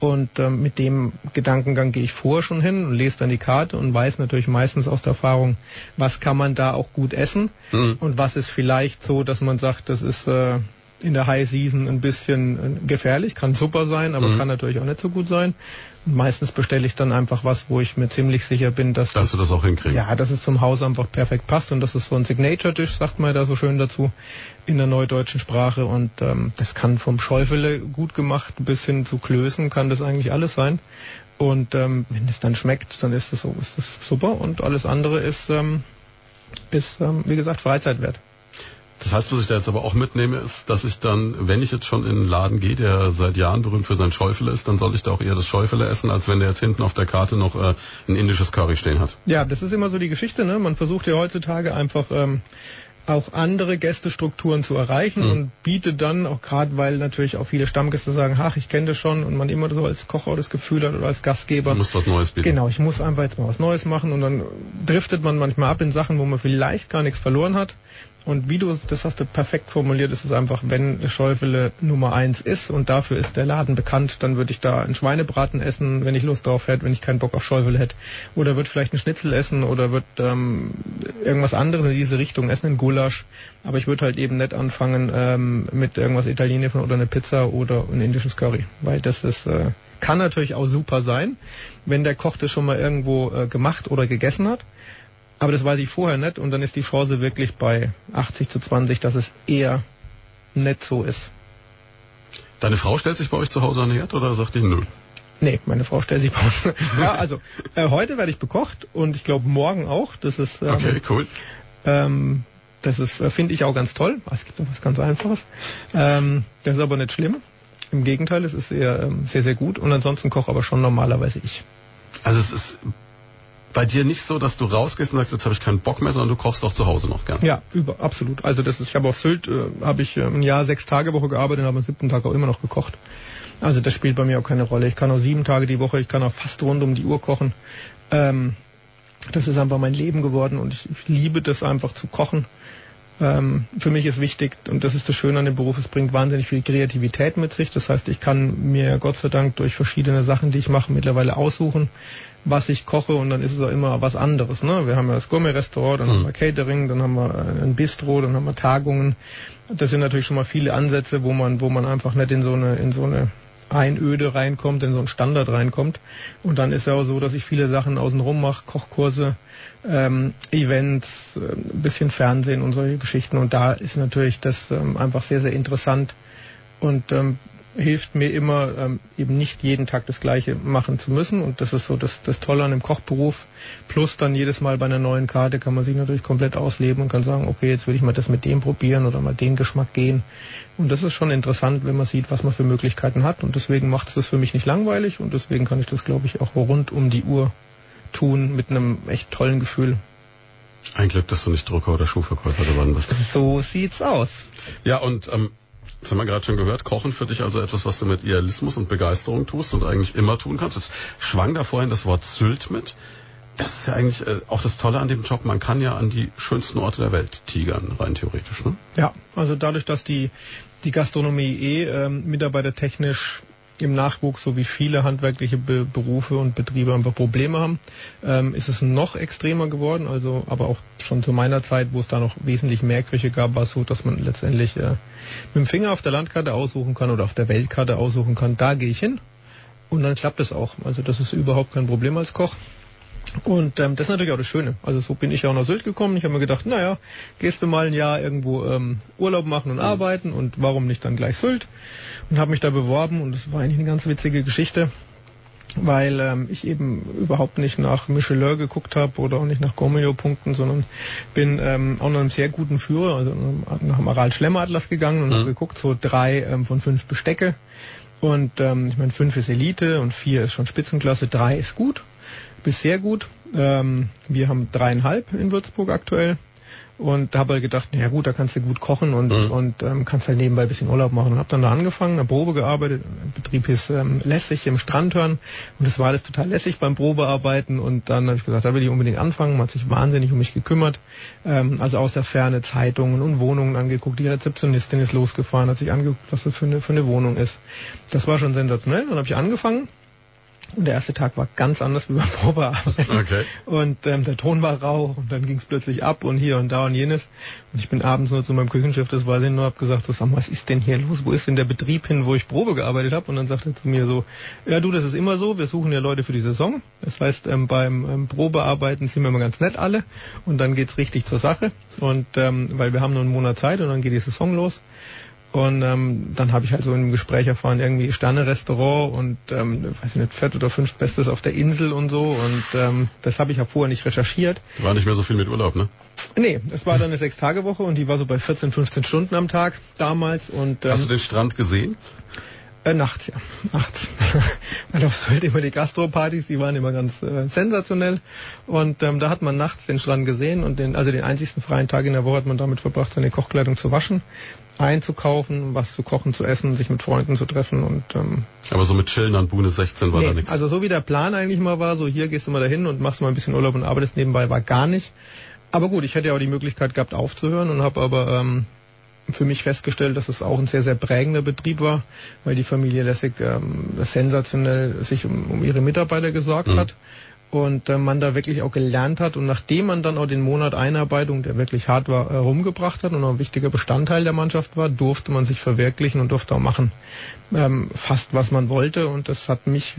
Und ähm, mit dem Gedankengang gehe ich vor schon hin und lese dann die Karte und weiß natürlich meistens aus der Erfahrung, was kann man da auch gut essen mhm. und was ist vielleicht so, dass man sagt, das ist äh, in der High Season ein bisschen äh, gefährlich, kann super sein, aber mhm. kann natürlich auch nicht so gut sein. Meistens bestelle ich dann einfach was, wo ich mir ziemlich sicher bin, dass, dass das, du das auch hinkriegst. Ja, dass es zum Haus einfach perfekt passt und das ist so ein Signature-Dish, sagt man da so schön dazu, in der neudeutschen Sprache und ähm, das kann vom Schäufele gut gemacht bis hin zu Klößen kann das eigentlich alles sein. Und ähm, wenn es dann schmeckt, dann ist das so, ist das super und alles andere ist, ähm, ist ähm, wie gesagt Freizeitwert. Das heißt, was ich da jetzt aber auch mitnehme, ist, dass ich dann, wenn ich jetzt schon in einen Laden gehe, der seit Jahren berühmt für sein Schäufele ist, dann soll ich da auch eher das Schäufele essen, als wenn der jetzt hinten auf der Karte noch äh, ein indisches Curry stehen hat. Ja, das ist immer so die Geschichte. Ne? Man versucht ja heutzutage einfach ähm, auch andere Gästestrukturen zu erreichen mhm. und bietet dann, auch gerade weil natürlich auch viele Stammgäste sagen, ach, ich kenne das schon und man immer so als Kocher das Gefühl hat oder als Gastgeber. Du musst was Neues bieten. Genau, ich muss einfach jetzt mal was Neues machen und dann driftet man manchmal ab in Sachen, wo man vielleicht gar nichts verloren hat. Und wie du, das hast du perfekt formuliert, ist es einfach, wenn Schäufele Nummer eins ist und dafür ist der Laden bekannt, dann würde ich da einen Schweinebraten essen, wenn ich Lust drauf hätte, wenn ich keinen Bock auf Schäufele hätte. Oder würde vielleicht einen Schnitzel essen oder würde ähm, irgendwas anderes in diese Richtung essen, einen Gulasch. Aber ich würde halt eben nicht anfangen ähm, mit irgendwas Italienisches oder eine Pizza oder ein indisches Curry. Weil das ist, äh, kann natürlich auch super sein, wenn der Koch das schon mal irgendwo äh, gemacht oder gegessen hat. Aber das weiß ich vorher nicht und dann ist die Chance wirklich bei 80 zu 20, dass es eher nicht so ist. Deine Frau stellt sich bei euch zu Hause an den Herd oder sagt die nö? Nee, meine Frau stellt sich bei uns. ja, also äh, heute werde ich bekocht und ich glaube morgen auch. Das ist ähm, okay, cool. Ähm, das ist, äh, finde ich auch ganz toll. Es gibt auch was ganz Einfaches. Ähm, das ist aber nicht schlimm. Im Gegenteil, es ist eher ähm, sehr, sehr gut. Und ansonsten koche aber schon normalerweise ich. Also es ist bei dir nicht so, dass du rausgehst und sagst, jetzt habe ich keinen Bock mehr, sondern du kochst auch zu Hause noch gern. Ja, über, absolut. Also das ist, ich habe auf Sylt, äh, habe ich äh, ein Jahr sechs Tage Woche gearbeitet und habe am siebten Tag auch immer noch gekocht. Also das spielt bei mir auch keine Rolle. Ich kann auch sieben Tage die Woche, ich kann auch fast rund um die Uhr kochen. Ähm, das ist einfach mein Leben geworden und ich, ich liebe das einfach zu kochen. Ähm, für mich ist wichtig, und das ist das Schöne an dem Beruf, es bringt wahnsinnig viel Kreativität mit sich. Das heißt, ich kann mir Gott sei Dank durch verschiedene Sachen, die ich mache, mittlerweile aussuchen, was ich koche und dann ist es auch immer was anderes. Ne? Wir haben ja das Gourmet-Restaurant, dann mhm. haben wir Catering, dann haben wir ein Bistro, dann haben wir Tagungen. Das sind natürlich schon mal viele Ansätze, wo man, wo man einfach nicht in so eine, in so eine Einöde reinkommt, in so einen Standard reinkommt. Und dann ist ja auch so, dass ich viele Sachen außenrum mache, Kochkurse, ähm, Events, äh, ein bisschen Fernsehen und solche Geschichten. Und da ist natürlich das ähm, einfach sehr, sehr interessant und ähm, hilft mir immer, ähm, eben nicht jeden Tag das Gleiche machen zu müssen. Und das ist so das, das Tolle an dem Kochberuf. Plus dann jedes Mal bei einer neuen Karte kann man sich natürlich komplett ausleben und kann sagen, okay, jetzt will ich mal das mit dem probieren oder mal den Geschmack gehen. Und das ist schon interessant, wenn man sieht, was man für Möglichkeiten hat. Und deswegen macht es das für mich nicht langweilig und deswegen kann ich das, glaube ich, auch rund um die Uhr tun mit einem echt tollen Gefühl. Ein Glück, dass du nicht Drucker oder Schuhverkäufer geworden bist. So sieht's aus. Ja, und ähm, das haben wir gerade schon gehört, Kochen für dich also etwas, was du mit Idealismus und Begeisterung tust und eigentlich immer tun kannst. Jetzt schwang da vorhin das Wort Sylt mit. Das ist ja eigentlich äh, auch das Tolle an dem Job. Man kann ja an die schönsten Orte der Welt tigern, rein theoretisch. Ne? Ja, also dadurch, dass die, die Gastronomie eh ähm, mitarbeitertechnisch im Nachwuchs, so wie viele handwerkliche Be Berufe und Betriebe einfach Probleme haben, ähm, ist es noch extremer geworden. Also, aber auch schon zu meiner Zeit, wo es da noch wesentlich mehr Küche gab, war es so, dass man letztendlich äh, mit dem Finger auf der Landkarte aussuchen kann oder auf der Weltkarte aussuchen kann. Da gehe ich hin und dann klappt es auch. Also das ist überhaupt kein Problem als Koch. Und ähm, das ist natürlich auch das Schöne. Also so bin ich ja auch nach Sylt gekommen. Ich habe mir gedacht, naja, gehst du mal ein Jahr irgendwo ähm, Urlaub machen und mhm. arbeiten und warum nicht dann gleich Sylt? Und habe mich da beworben und das war eigentlich eine ganz witzige Geschichte, weil ähm, ich eben überhaupt nicht nach Michelin geguckt habe oder auch nicht nach Gourmet-Punkten, sondern bin ähm, auch nach einem sehr guten Führer, also nach dem Aral Schlemmatlas gegangen und mhm. habe geguckt, so drei ähm, von fünf Bestecke. Und ähm, ich meine, fünf ist Elite und vier ist schon Spitzenklasse, drei ist gut bis sehr gut. Ähm, wir haben dreieinhalb in Würzburg aktuell. Und habe halt gedacht, ja gut, da kannst du gut kochen und, mhm. und ähm, kannst halt nebenbei ein bisschen Urlaub machen. Und habe dann da angefangen, eine Probe gearbeitet. Der Betrieb ist ähm, lässig im Strandhörn und es war alles total lässig beim Probearbeiten. Und dann habe ich gesagt, da will ich unbedingt anfangen. Man hat sich wahnsinnig um mich gekümmert. Ähm, also aus der Ferne Zeitungen und Wohnungen angeguckt. Die Rezeptionistin ist losgefahren, hat sich angeguckt, was das für eine, für eine Wohnung ist. Das war schon sensationell. Dann habe ich angefangen und der erste Tag war ganz anders wie beim Probearbeiten. Okay. Und ähm, der Ton war rau und dann ging es plötzlich ab und hier und da und jenes. Und ich bin abends nur zu meinem Küchenchef, das weiß ich nur, hab gesagt, so, sag mal, was ist denn hier los? Wo ist denn der Betrieb hin, wo ich Probe gearbeitet habe? Und dann sagt er zu mir so, ja du, das ist immer so, wir suchen ja Leute für die Saison. Das heißt, ähm, beim ähm, Probearbeiten sind wir immer ganz nett alle und dann geht's richtig zur Sache. Und ähm, weil wir haben nur einen Monat Zeit und dann geht die Saison los. Und ähm, dann habe ich halt so im Gespräch erfahren, irgendwie Sterne-Restaurant und ähm, weiß ich nicht, viert oder fünf Bestes auf der Insel und so. Und ähm, das habe ich ja vorher nicht recherchiert. War nicht mehr so viel mit Urlaub, ne? Nee, es war dann eine Sechs-Tage-Woche und die war so bei 14, 15 Stunden am Tag damals. Und, ähm, Hast du den Strand gesehen? Äh, nachts, ja. Nachts. Weil auf Sylt immer die Gastropartys, die waren immer ganz äh, sensationell. Und ähm, da hat man nachts den Strand gesehen und den, also den einzigsten freien Tag in der Woche hat man damit verbracht, seine Kochkleidung zu waschen einzukaufen, was zu kochen, zu essen, sich mit Freunden zu treffen und ähm, aber so mit Chillen an Buhne 16 war nee, da nichts. Also so wie der Plan eigentlich mal war, so hier gehst du mal dahin und machst mal ein bisschen Urlaub und arbeitest nebenbei, war gar nicht. Aber gut, ich hätte ja auch die Möglichkeit gehabt aufzuhören und habe aber ähm, für mich festgestellt, dass es auch ein sehr, sehr prägender Betrieb war, weil die Familie Lessig ähm, sensationell sich um, um ihre Mitarbeiter gesorgt mhm. hat und äh, man da wirklich auch gelernt hat und nachdem man dann auch den Monat Einarbeitung, der wirklich hart war, herumgebracht hat und auch ein wichtiger Bestandteil der Mannschaft war, durfte man sich verwirklichen und durfte auch machen ähm, fast was man wollte und das hat mich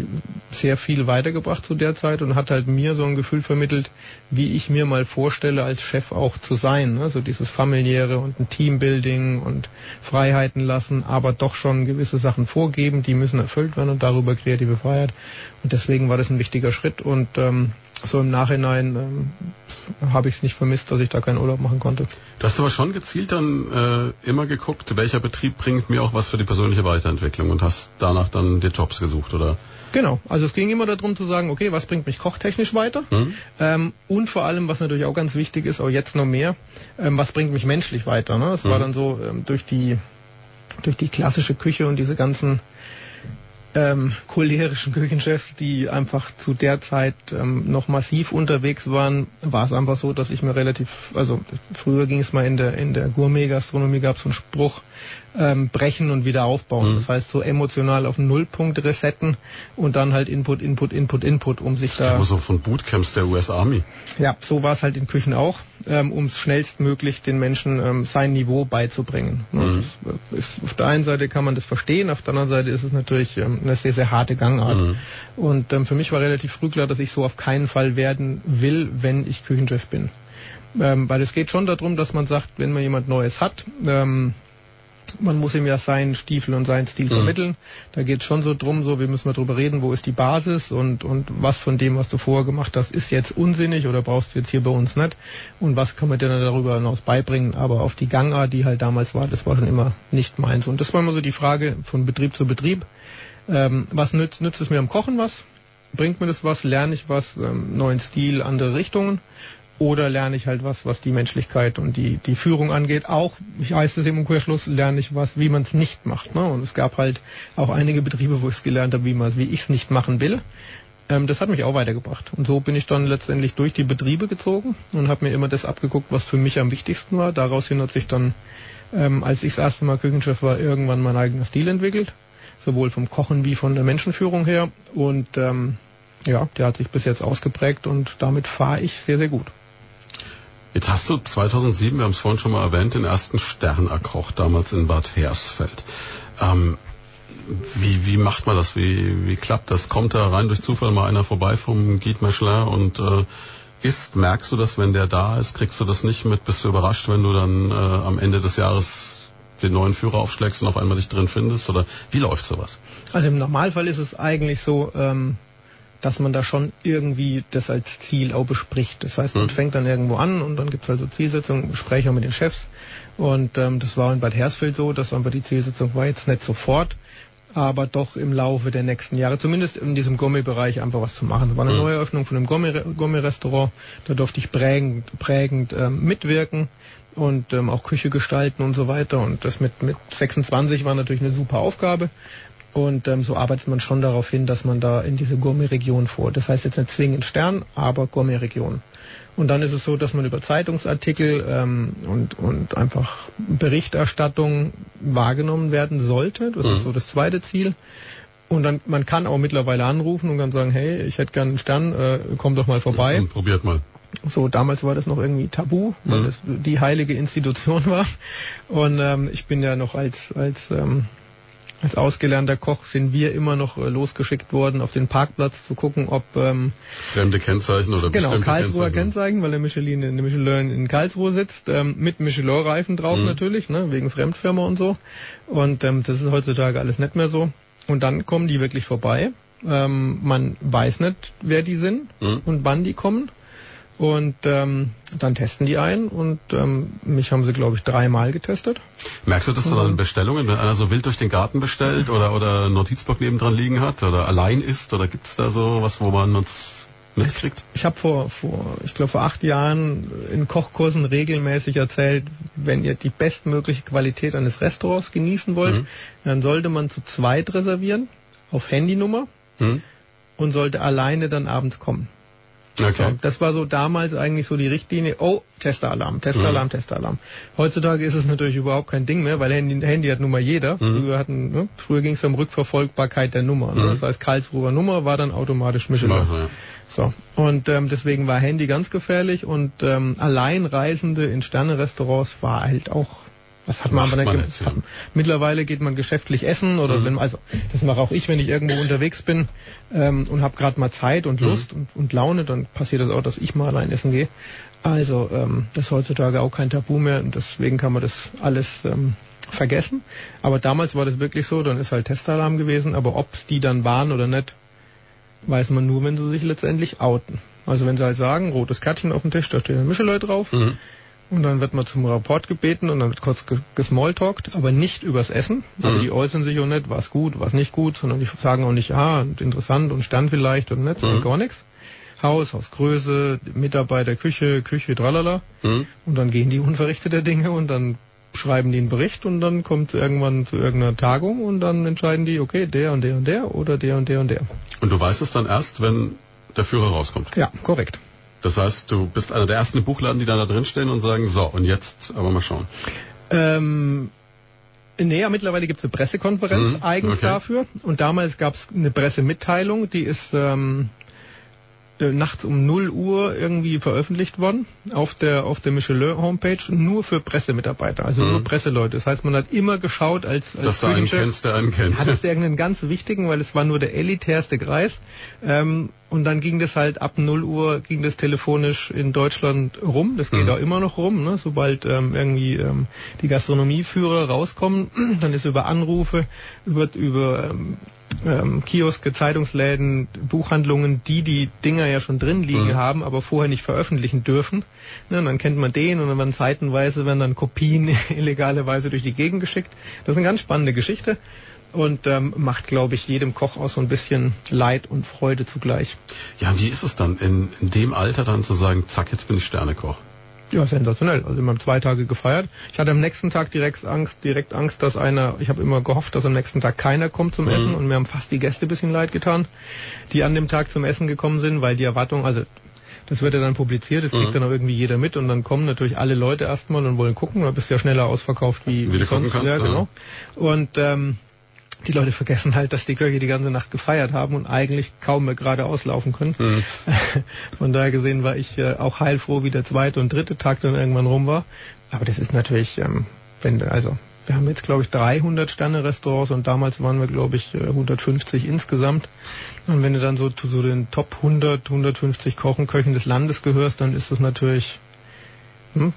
sehr viel weitergebracht zu der Zeit und hat halt mir so ein Gefühl vermittelt, wie ich mir mal vorstelle, als Chef auch zu sein. Also dieses familiäre und ein Teambuilding und Freiheiten lassen, aber doch schon gewisse Sachen vorgeben, die müssen erfüllt werden und darüber kreative Freiheit. Und deswegen war das ein wichtiger Schritt und ähm, so im Nachhinein ähm, habe ich es nicht vermisst, dass ich da keinen Urlaub machen konnte. Du hast aber schon gezielt dann äh, immer geguckt, welcher Betrieb bringt mir auch was für die persönliche Weiterentwicklung und hast danach dann dir Jobs gesucht, oder? Genau, also es ging immer darum zu sagen, okay, was bringt mich kochtechnisch weiter? Mhm. Ähm, und vor allem, was natürlich auch ganz wichtig ist, auch jetzt noch mehr, ähm, was bringt mich menschlich weiter? Ne? Das mhm. war dann so ähm, durch die durch die klassische Küche und diese ganzen ähm, cholerischen Küchenchefs, die einfach zu der Zeit ähm, noch massiv unterwegs waren, war es einfach so, dass ich mir relativ, also früher ging es mal in der in der Gourmet-Gastronomie gab es einen Spruch, ähm, brechen und wieder aufbauen. Mhm. Das heißt, so emotional auf Nullpunkt resetten und dann halt Input, Input, Input, Input, um sich da. Das so von Bootcamps der US Army. Ja, so war es halt in Küchen auch, ähm, um es schnellstmöglich den Menschen ähm, sein Niveau beizubringen. Mhm. Das ist, auf der einen Seite kann man das verstehen, auf der anderen Seite ist es natürlich ähm, eine sehr, sehr harte Gangart. Mhm. Und ähm, für mich war relativ früh klar, dass ich so auf keinen Fall werden will, wenn ich Küchenchef bin. Ähm, weil es geht schon darum, dass man sagt, wenn man jemand Neues hat, ähm, man muss ihm ja seinen Stiefel und seinen Stil mhm. vermitteln. Da geht es schon so drum, so wie müssen wir drüber reden, wo ist die Basis und, und was von dem, was du vorher gemacht hast, ist jetzt unsinnig oder brauchst du jetzt hier bei uns nicht und was kann man dir dann darüber hinaus beibringen. Aber auf die Gangart, die halt damals war, das war schon immer nicht meins. Und das war immer so die Frage von Betrieb zu Betrieb. Ähm, was nützt, nützt es mir am Kochen was? Bringt mir das was? Lerne ich was? Ähm, neuen Stil, andere Richtungen? Oder lerne ich halt was, was die Menschlichkeit und die, die Führung angeht. Auch, ich heißt es im Umkehrschluss, lerne ich was, wie man es nicht macht. Ne? Und es gab halt auch einige Betriebe, wo ich es gelernt habe, wie wie ich es nicht machen will. Ähm, das hat mich auch weitergebracht. Und so bin ich dann letztendlich durch die Betriebe gezogen und habe mir immer das abgeguckt, was für mich am wichtigsten war. Daraus hin hat sich dann, ähm, als ich das erste Mal Küchenchef war, irgendwann mein eigener Stil entwickelt. Sowohl vom Kochen wie von der Menschenführung her. Und ähm, ja, der hat sich bis jetzt ausgeprägt und damit fahre ich sehr, sehr gut. Jetzt hast du 2007, wir haben es vorhin schon mal erwähnt, den ersten Stern erkocht, damals in Bad Hersfeld. Ähm, wie, wie macht man das? Wie, wie klappt das? Kommt da rein durch Zufall mal einer vorbei vom Guide Michelin und äh, isst? Merkst du das, wenn der da ist? Kriegst du das nicht mit? Bist du überrascht, wenn du dann äh, am Ende des Jahres den neuen Führer aufschlägst und auf einmal dich drin findest? Oder wie läuft sowas? Also im Normalfall ist es eigentlich so, ähm, dass man da schon irgendwie das als Ziel auch bespricht. Das heißt, man mhm. fängt dann irgendwo an und dann gibt es also Zielsitzungen, Gespräche mit den Chefs. Und ähm, das war in Bad Hersfeld so, dass einfach die Zielsitzung war jetzt nicht sofort, aber doch im Laufe der nächsten Jahre, zumindest in diesem Gourmet-Bereich einfach was zu machen. Das war eine mhm. Neueröffnung von einem Gourmet-Restaurant, da durfte ich prägend, prägend ähm, mitwirken und ähm, auch Küche gestalten und so weiter. Und das mit, mit 26 war natürlich eine super Aufgabe. Und ähm, so arbeitet man schon darauf hin, dass man da in diese Gourmet-Region vor. Das heißt jetzt nicht zwingend Stern, aber Gourmet-Region. Und dann ist es so, dass man über Zeitungsartikel ähm, und, und einfach Berichterstattung wahrgenommen werden sollte. Das mhm. ist so das zweite Ziel. Und dann, man kann auch mittlerweile anrufen und dann sagen, hey, ich hätte gerne einen Stern, äh, komm doch mal vorbei. Und probiert mal. So, damals war das noch irgendwie tabu, weil mhm. das die heilige Institution war. Und ähm, ich bin ja noch als, als ähm, als ausgelernter Koch sind wir immer noch äh, losgeschickt worden, auf den Parkplatz zu gucken, ob ähm, fremde Kennzeichen oder genau Karlsruher Kennzeichen. Kennzeichen, weil der Michelin in der Michelin in Karlsruhe sitzt, ähm, mit Michelin-Reifen drauf mhm. natürlich, ne, wegen Fremdfirma und so. Und ähm, das ist heutzutage alles nicht mehr so. Und dann kommen die wirklich vorbei. Ähm, man weiß nicht, wer die sind mhm. und wann die kommen. Und ähm, dann testen die ein und ähm, mich haben sie, glaube ich, dreimal getestet. Merkst du das so in Bestellungen, wenn einer so wild durch den Garten bestellt oder oder Notizblock nebendran liegen hat oder allein ist oder gibt's da so was, wo man uns mitkriegt? Ich habe vor, vor, ich glaube vor acht Jahren in Kochkursen regelmäßig erzählt, wenn ihr die bestmögliche Qualität eines Restaurants genießen wollt, mhm. dann sollte man zu zweit reservieren auf Handynummer mhm. und sollte alleine dann abends kommen. Okay. So, das war so damals eigentlich so die Richtlinie. Oh, Testeralarm, Testeralarm, mhm. Testeralarm. Heutzutage ist es natürlich überhaupt kein Ding mehr, weil Handy, Handy hat nun mal jeder. Mhm. Früher, hatten, ne, früher ging es um Rückverfolgbarkeit der Nummer. Ne? Mhm. Das heißt, Karlsruher Nummer war dann automatisch Michelin. Ja. So. Und ähm, deswegen war Handy ganz gefährlich und ähm, Alleinreisende in Sterne-Restaurants war halt auch das hat man aber nicht. Ja. Mittlerweile geht man geschäftlich essen oder mhm. wenn also das mache auch ich, wenn ich irgendwo unterwegs bin ähm, und habe gerade mal Zeit und mhm. Lust mhm. und, und Laune, dann passiert das auch, dass ich mal allein essen gehe. Also ähm, das ist heutzutage auch kein Tabu mehr und deswegen kann man das alles ähm, vergessen. Aber damals war das wirklich so, dann ist halt Testalarm gewesen, aber ob es die dann waren oder nicht, weiß man nur, wenn sie sich letztendlich outen. Also wenn sie halt sagen, rotes Kärtchen auf dem Tisch, da steht ein Michelin drauf. Mhm. Und dann wird man zum Rapport gebeten und dann wird kurz gesmalltalkt, aber nicht übers Essen. Also mhm. die äußern sich auch nicht, was gut, was nicht gut, sondern die sagen auch nicht, ah, interessant und Stern vielleicht und nicht, mhm. gar nichts. Haus, Hausgröße, Mitarbeiter, Küche, Küche, tralala. Mhm. Und dann gehen die unverrichtete Dinge und dann schreiben die einen Bericht und dann kommt irgendwann zu irgendeiner Tagung und dann entscheiden die, okay, der und der und der oder der und der und der. Und du weißt es dann erst, wenn der Führer rauskommt? Ja, korrekt. Das heißt, du bist einer der ersten Buchladen, die dann da drin stehen und sagen, so, und jetzt aber mal schauen. Ähm, Nee, ja, mittlerweile gibt es eine Pressekonferenz mhm, eigens okay. dafür. Und damals gab es eine Pressemitteilung, die ist ähm, äh, nachts um 0 Uhr irgendwie veröffentlicht worden auf der auf der Michelin Homepage nur für Pressemitarbeiter, also mhm. nur Presseleute. Das heißt, man hat immer geschaut als als Dass du einen kennst, der einen kennt. Hat es irgendeinen ganz wichtigen, weil es war nur der elitärste Kreis. Ähm, und dann ging das halt ab 0 Uhr ging das telefonisch in Deutschland rum. Das geht mhm. auch immer noch rum, ne? sobald ähm, irgendwie ähm, die Gastronomieführer rauskommen, dann ist über Anrufe, über über ähm, ähm, Kioske, Zeitungsläden, Buchhandlungen, die die Dinger ja schon drin liegen mhm. haben, aber vorher nicht veröffentlichen dürfen. Ne, dann kennt man den und dann werden zeitenweise werden dann Kopien illegale durch die Gegend geschickt. Das ist eine ganz spannende Geschichte und ähm, macht, glaube ich, jedem Koch auch so ein bisschen Leid und Freude zugleich. Ja, wie ist es dann in, in dem Alter dann zu sagen, zack, jetzt bin ich Sternekoch? Ja, sensationell. Also wir haben zwei Tage gefeiert. Ich hatte am nächsten Tag direkt Angst, direkt Angst, dass einer, ich habe immer gehofft, dass am nächsten Tag keiner kommt zum mhm. Essen und mir haben fast die Gäste ein bisschen leid getan, die an dem Tag zum Essen gekommen sind, weil die Erwartung, also das wird ja dann publiziert, das kriegt mhm. dann auch irgendwie jeder mit und dann kommen natürlich alle Leute erstmal und wollen gucken, da bist du ja schneller ausverkauft wie, wie, wie sonst. Kannst, ja, genau. Und ähm, die Leute vergessen halt, dass die Köche die ganze Nacht gefeiert haben und eigentlich kaum mehr gerade auslaufen können. Mhm. Von daher gesehen war ich äh, auch heilfroh, wie der zweite und dritte Tag dann irgendwann rum war. Aber das ist natürlich, ähm, wenn also wir haben jetzt glaube ich 300 Sterne-Restaurants und damals waren wir glaube ich 150 äh, insgesamt. Und wenn du dann so zu so den Top 100, 150 Kochen, Köchen des Landes gehörst, dann ist das natürlich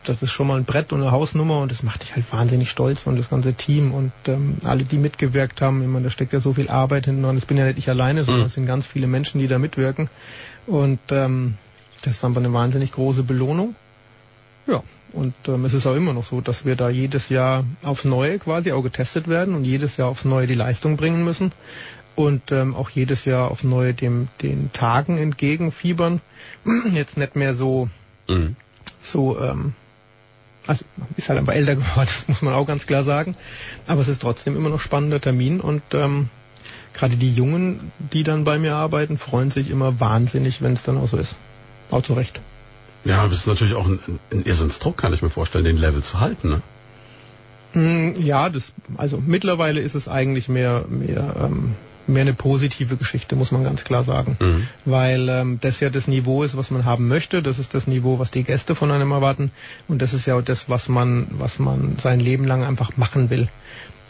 das ist schon mal ein Brett und eine Hausnummer und das macht dich halt wahnsinnig stolz und das ganze Team und ähm, alle, die mitgewirkt haben. Ich meine, da steckt ja so viel Arbeit hinten dran. Das bin ja nicht ich alleine, sondern mhm. es sind ganz viele Menschen, die da mitwirken. Und ähm, das ist einfach eine wahnsinnig große Belohnung. Ja, und ähm, es ist auch immer noch so, dass wir da jedes Jahr aufs Neue quasi auch getestet werden und jedes Jahr aufs Neue die Leistung bringen müssen und ähm, auch jedes Jahr aufs Neue dem den Tagen entgegenfiebern. Jetzt nicht mehr so mhm so, ähm, also ist halt einfach älter geworden, das muss man auch ganz klar sagen. Aber es ist trotzdem immer noch spannender Termin und ähm, gerade die Jungen, die dann bei mir arbeiten, freuen sich immer wahnsinnig, wenn es dann auch so ist. Auch zu Recht. Ja, aber es ist natürlich auch ein, ein Irrsinnsdruck, kann ich mir vorstellen, den Level zu halten, ne? Mm, ja, das, also mittlerweile ist es eigentlich mehr, mehr ähm, mehr eine positive Geschichte, muss man ganz klar sagen. Mhm. Weil ähm, das ja das Niveau ist, was man haben möchte. Das ist das Niveau, was die Gäste von einem erwarten. Und das ist ja auch das, was man, was man sein Leben lang einfach machen will.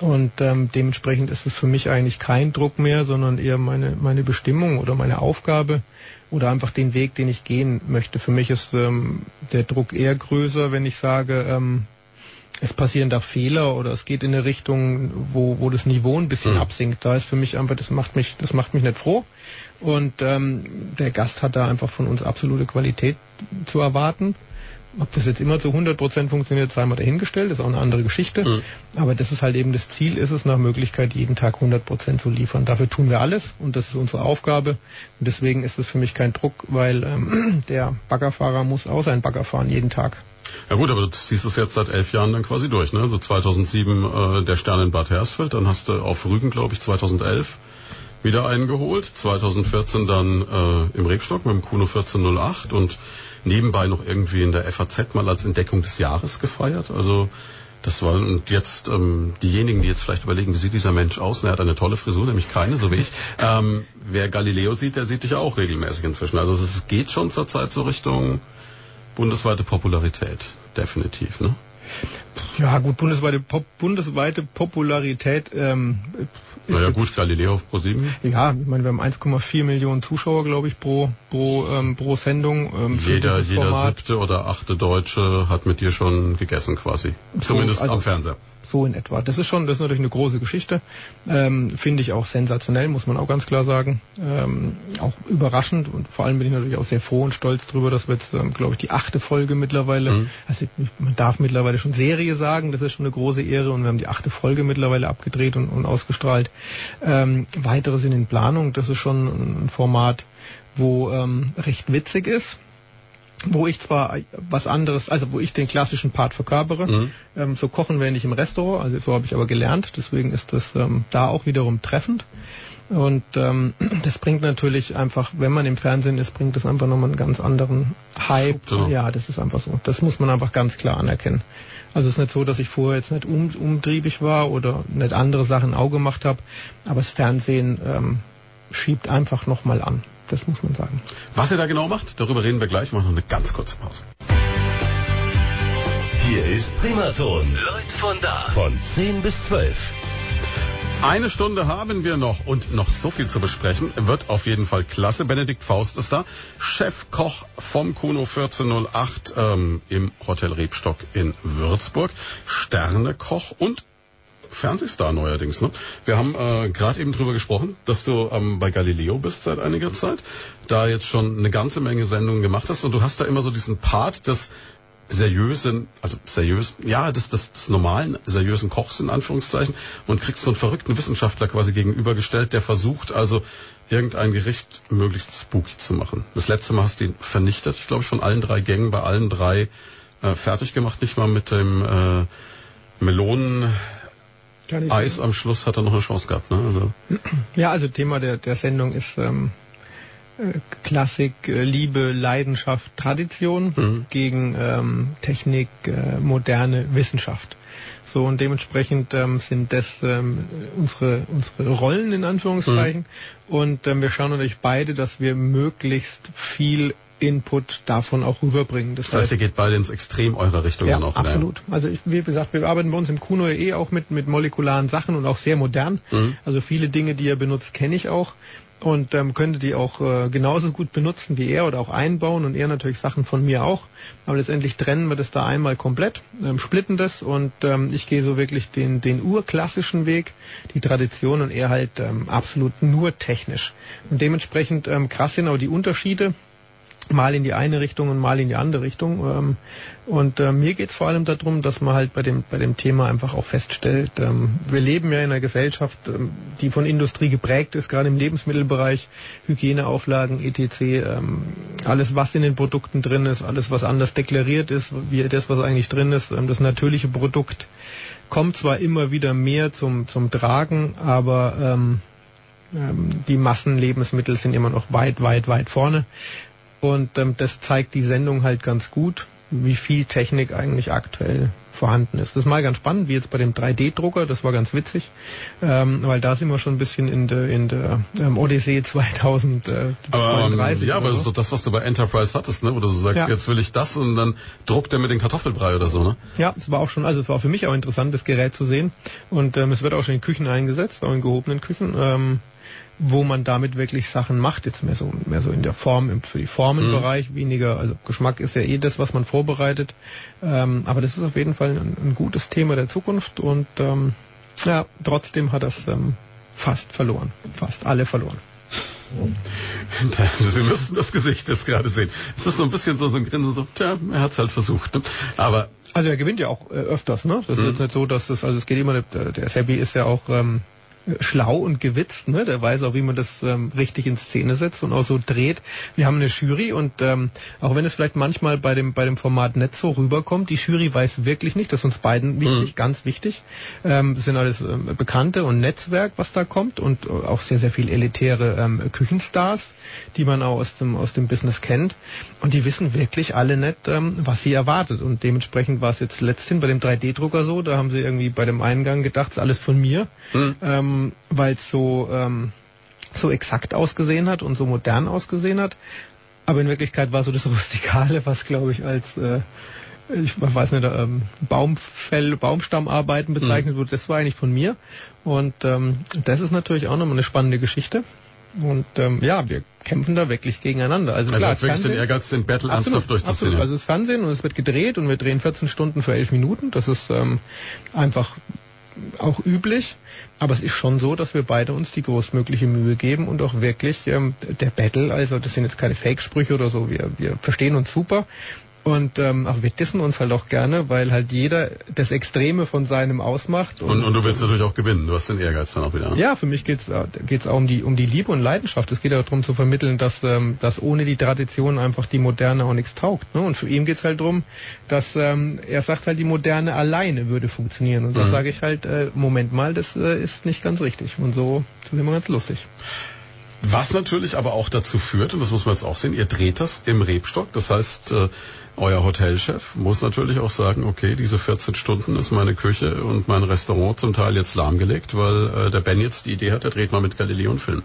Und ähm, dementsprechend ist es für mich eigentlich kein Druck mehr, sondern eher meine, meine Bestimmung oder meine Aufgabe oder einfach den Weg, den ich gehen möchte. Für mich ist ähm, der Druck eher größer, wenn ich sage, ähm, es passieren da Fehler oder es geht in eine Richtung, wo, wo das Niveau ein bisschen mhm. absinkt. Da ist für mich einfach, das macht mich, das macht mich nicht froh. Und ähm, der Gast hat da einfach von uns absolute Qualität zu erwarten. Ob das jetzt immer zu 100 Prozent funktioniert, sei mal dahingestellt, ist auch eine andere Geschichte. Mhm. Aber das ist halt eben das Ziel, ist es nach Möglichkeit, jeden Tag 100 Prozent zu liefern. Dafür tun wir alles und das ist unsere Aufgabe. Und deswegen ist es für mich kein Druck, weil ähm, der Baggerfahrer muss auch seinen Bagger fahren jeden Tag. Ja gut, aber du ziehst es jetzt seit elf Jahren dann quasi durch, ne? Also 2007 äh, der Stern in Bad Hersfeld, dann hast du auf Rügen, glaube ich, 2011 wieder eingeholt, 2014 dann äh, im Rebstock mit dem Kuno 1408 und nebenbei noch irgendwie in der FAZ mal als Entdeckung des Jahres gefeiert. Also das war und jetzt ähm, diejenigen, die jetzt vielleicht überlegen, wie sieht dieser Mensch aus? Und er hat eine tolle Frisur, nämlich keine, so wie ich. Ähm, wer Galileo sieht, der sieht dich auch regelmäßig inzwischen. Also es geht schon zur Zeit so Richtung bundesweite Popularität, definitiv, ne? Ja, gut, bundesweite, Pop, bundesweite Popularität. Ähm, naja, gut, Galileo auf Pro 7. Ja, ich meine, wir haben 1,4 Millionen Zuschauer, glaube ich, pro, pro, ähm, pro Sendung. Ähm, jeder jeder siebte oder achte Deutsche hat mit dir schon gegessen, quasi. So, Zumindest also, am Fernseher. So in etwa. Das ist schon, das ist natürlich eine große Geschichte. Ähm, Finde ich auch sensationell, muss man auch ganz klar sagen. Ähm, auch überraschend und vor allem bin ich natürlich auch sehr froh und stolz drüber, dass wir jetzt, ähm, glaube ich, die achte Folge mittlerweile, mhm. also man darf mittlerweile schon Serie sagen, das ist schon eine große Ehre und wir haben die achte Folge mittlerweile abgedreht und, und ausgestrahlt. Ähm, weitere sind in Planung, das ist schon ein Format, wo ähm, recht witzig ist wo ich zwar was anderes, also wo ich den klassischen Part verkörpere, mhm. ähm, so kochen wir nicht im Restaurant, also so habe ich aber gelernt, deswegen ist das ähm, da auch wiederum treffend. Und ähm, das bringt natürlich einfach, wenn man im Fernsehen ist, bringt das einfach nochmal einen ganz anderen Hype. Genau. Ja, das ist einfach so. Das muss man einfach ganz klar anerkennen. Also es ist nicht so, dass ich vorher jetzt nicht um, umtriebig war oder nicht andere Sachen auch gemacht habe, aber das Fernsehen ähm, schiebt einfach nochmal an. Das muss man sagen. Was ihr da genau macht, darüber reden wir gleich. Wir machen noch eine ganz kurze Pause. Hier ist Primaton. Leute von da. Von 10 bis 12. Eine Stunde haben wir noch und noch so viel zu besprechen. Wird auf jeden Fall klasse. Benedikt Faust ist da, Chefkoch vom Kuno 1408 ähm, im Hotel Rebstock in Würzburg, Sternekoch und Fernsehstar neuerdings. Ne? Wir haben äh, gerade eben drüber gesprochen, dass du ähm, bei Galileo bist seit einiger Zeit, da jetzt schon eine ganze Menge Sendungen gemacht hast und du hast da immer so diesen Part des seriösen, also seriös, ja, des, des, des normalen, seriösen Kochs in Anführungszeichen und kriegst so einen verrückten Wissenschaftler quasi gegenübergestellt, der versucht also irgendein Gericht möglichst spooky zu machen. Das letzte Mal hast du ihn vernichtet, ich glaube ich, von allen drei Gängen bei allen drei äh, fertig gemacht, nicht mal mit dem äh, Melonen Eis am Schluss hat er noch eine Chance gehabt. Ne? Also. Ja, also Thema der, der Sendung ist ähm, äh, Klassik, äh, Liebe, Leidenschaft, Tradition mhm. gegen ähm, Technik, äh, moderne Wissenschaft. So und dementsprechend ähm, sind das ähm, unsere unsere Rollen in Anführungszeichen mhm. und ähm, wir schauen natürlich beide, dass wir möglichst viel Input davon auch rüberbringen. Das, das heißt, ihr geht beide ins Extrem eurer Richtung ja, dann auch. Absolut. Rein. Also ich, wie gesagt, wir arbeiten bei uns im Kuno eh auch mit, mit molekularen Sachen und auch sehr modern. Mhm. Also viele Dinge, die er benutzt, kenne ich auch und ähm, könnte die auch äh, genauso gut benutzen wie er oder auch einbauen und er natürlich Sachen von mir auch. Aber letztendlich trennen wir das da einmal komplett, ähm, splitten das und ähm, ich gehe so wirklich den, den urklassischen Weg, die Tradition und er halt ähm, absolut nur technisch. Und dementsprechend ähm, krass sind auch die Unterschiede mal in die eine Richtung und mal in die andere Richtung. Ähm, und äh, mir geht es vor allem darum, dass man halt bei dem, bei dem Thema einfach auch feststellt, ähm, wir leben ja in einer Gesellschaft, ähm, die von Industrie geprägt ist, gerade im Lebensmittelbereich, Hygieneauflagen, etc., alles, was in den Produkten drin ist, alles, was anders deklariert ist, wie das, was eigentlich drin ist, das natürliche Produkt kommt zwar immer wieder mehr zum, zum Tragen, aber die Massenlebensmittel sind immer noch weit, weit, weit vorne. Und ähm, das zeigt die Sendung halt ganz gut, wie viel Technik eigentlich aktuell vorhanden ist. Das ist mal ganz spannend, wie jetzt bei dem 3D-Drucker, das war ganz witzig, ähm, weil da sind wir schon ein bisschen in der, in der ähm, Odyssee 2032. Aber, ähm, ja, aber das ist doch das, was du bei Enterprise hattest, ne? wo du so sagst, ja. jetzt will ich das und dann druckt er mit den Kartoffelbrei oder so, ne? Ja, es war auch schon, also es war für mich auch interessant, das Gerät zu sehen und ähm, es wird auch schon in Küchen eingesetzt, auch in gehobenen Küchen. Ähm, wo man damit wirklich Sachen macht, jetzt mehr so, mehr so in der Form, für die Formenbereich, mhm. weniger, also Geschmack ist ja eh das, was man vorbereitet, ähm, aber das ist auf jeden Fall ein, ein gutes Thema der Zukunft und ähm, ja, trotzdem hat das ähm, fast verloren, fast alle verloren. Sie müssten das Gesicht jetzt gerade sehen. Es ist so ein bisschen so, so ein Grinsen, so, tja, er hat es halt versucht. Ne? Aber also er gewinnt ja auch äh, öfters, ne? Das ist mhm. jetzt nicht so, dass das, also es geht immer, der, Seppi ist ja auch ähm, schlau und gewitzt, ne? Der weiß auch, wie man das ähm, richtig in Szene setzt und auch so dreht. Wir haben eine Jury und ähm, auch wenn es vielleicht manchmal bei dem bei dem Format nicht so rüberkommt, die Jury weiß wirklich nicht, das ist uns beiden wichtig, mhm. ganz wichtig. Ähm, sind alles ähm, Bekannte und Netzwerk, was da kommt und auch sehr sehr viel elitäre ähm, Küchenstars, die man auch aus dem aus dem Business kennt und die wissen wirklich alle nicht, ähm, was sie erwartet und dementsprechend war es jetzt letzthin bei dem 3D-Drucker so, da haben sie irgendwie bei dem Eingang gedacht, es ist alles von mir. Mhm. Ähm, ähm, weil es so, ähm, so exakt ausgesehen hat und so modern ausgesehen hat. Aber in Wirklichkeit war so das Rustikale, was glaube ich als äh, ich weiß nicht, ähm, Baumfell, Baumstammarbeiten bezeichnet mhm. wurde, das war eigentlich von mir. Und ähm, das ist natürlich auch nochmal eine spannende Geschichte. Und ähm, ja, wir kämpfen da wirklich gegeneinander. Also, also klar, wirklich Fernsehen, den Ehrgeiz, den Battle ernsthaft durchzuziehen. Absolut. Also das Fernsehen und es wird gedreht und wir drehen 14 Stunden für 11 Minuten. Das ist ähm, einfach auch üblich, aber es ist schon so, dass wir beide uns die größtmögliche Mühe geben und auch wirklich ähm, der Battle, also das sind jetzt keine Fake-Sprüche oder so, wir, wir verstehen uns super, und ähm, auch wir dissen uns halt auch gerne, weil halt jeder das Extreme von seinem ausmacht. Und, und, und du willst natürlich auch gewinnen. Du hast den Ehrgeiz dann auch wieder. Ja, für mich geht's äh, geht's auch um die um die Liebe und Leidenschaft. Es geht ja darum zu vermitteln, dass ähm, dass ohne die Tradition einfach die Moderne auch nichts taugt. Ne? Und für ihn geht's halt darum, dass ähm, er sagt halt, die Moderne alleine würde funktionieren. Und da mhm. sage ich halt, äh, Moment mal, das äh, ist nicht ganz richtig. Und so sind wir ganz lustig. Was natürlich aber auch dazu führt, und das muss man jetzt auch sehen, ihr dreht das im Rebstock. Das heißt, äh, euer Hotelchef muss natürlich auch sagen, okay, diese 14 Stunden ist meine Küche und mein Restaurant zum Teil jetzt lahmgelegt, weil äh, der Ben jetzt die Idee hat, er dreht mal mit Galileo einen Film.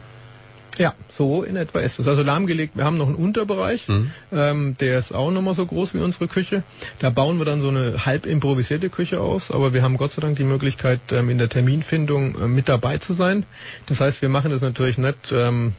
Ja, so in etwa ist es. Also lahmgelegt, wir haben noch einen Unterbereich, mhm. ähm, der ist auch nochmal so groß wie unsere Küche. Da bauen wir dann so eine halb improvisierte Küche aus, aber wir haben Gott sei Dank die Möglichkeit, ähm, in der Terminfindung äh, mit dabei zu sein. Das heißt, wir machen das natürlich nicht ähm,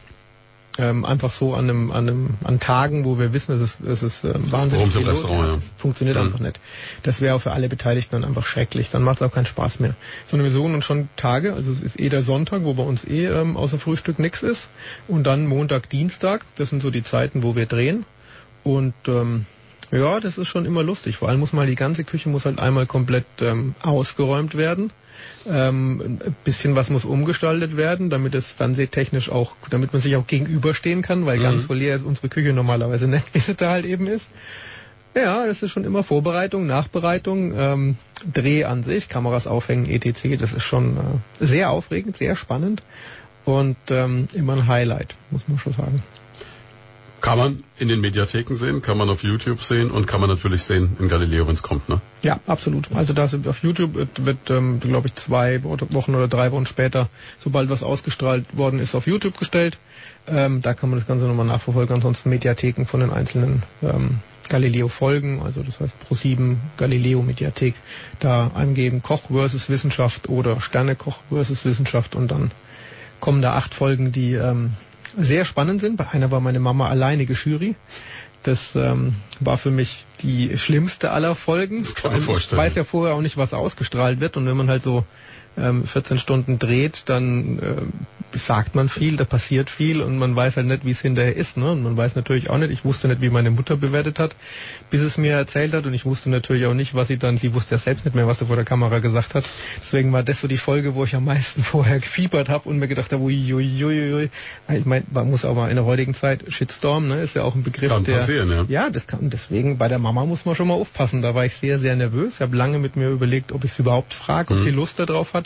ähm, einfach so an einem, an einem, an Tagen, wo wir wissen, es ist, es ist äh, wahnsinnig viel los, ja. das funktioniert mhm. einfach nicht. Das wäre auch für alle Beteiligten dann einfach schrecklich. Dann macht es auch keinen Spaß mehr. Sondern wir suchen uns schon Tage, also es ist eh der Sonntag, wo bei uns eh ähm, außer Frühstück nichts ist, und dann Montag, Dienstag. Das sind so die Zeiten, wo wir drehen. Und ähm, ja, das ist schon immer lustig. Vor allem muss mal die ganze Küche muss halt einmal komplett ähm, ausgeräumt werden. Ähm, ein bisschen was muss umgestaltet werden, damit es fernsehtechnisch auch, damit man sich auch gegenüberstehen kann, weil mhm. ganz so leer ist unsere Küche normalerweise nicht, wie sie da halt eben ist. Ja, das ist schon immer Vorbereitung, Nachbereitung, ähm, Dreh an sich, Kameras aufhängen, etc. Das ist schon äh, sehr aufregend, sehr spannend und ähm, immer ein Highlight, muss man schon sagen. Kann man in den Mediatheken sehen, kann man auf YouTube sehen und kann man natürlich sehen in Galileo, wenn es kommt, ne? Ja, absolut. Also das auf YouTube wird, wird ähm, glaube ich, zwei Wochen oder drei Wochen später, sobald was ausgestrahlt worden ist, auf YouTube gestellt. Ähm, da kann man das Ganze nochmal nachverfolgen. Ansonsten Mediatheken von den einzelnen ähm, Galileo-Folgen, also das heißt Pro7 Galileo-Mediathek, da angeben Koch versus Wissenschaft oder Sternekoch versus Wissenschaft und dann kommen da acht Folgen, die ähm, sehr spannend sind. Bei einer war meine Mama alleinige Jury. Das ähm, war für mich die schlimmste aller Folgen. Ich weiß ja vorher auch nicht, was ausgestrahlt wird. Und wenn man halt so ähm, 14 Stunden dreht, dann äh, sagt man viel, da passiert viel und man weiß halt nicht, wie es hinterher ist. Ne? Und man weiß natürlich auch nicht, ich wusste nicht, wie meine Mutter bewertet hat, bis es mir erzählt hat und ich wusste natürlich auch nicht, was sie dann, sie wusste ja selbst nicht mehr, was sie vor der Kamera gesagt hat. Deswegen war das so die Folge, wo ich am meisten vorher gefiebert habe und mir gedacht habe, uiuiuiui. Ich meine, man muss aber in der heutigen Zeit, Shitstorm, ne, ist ja auch ein Begriff, kann der... Passieren, ja. ja, das kann, deswegen, bei der Mama muss man schon mal aufpassen. Da war ich sehr, sehr nervös. Ich habe lange mit mir überlegt, ob ich sie überhaupt frage, ob mhm. sie Lust darauf hat.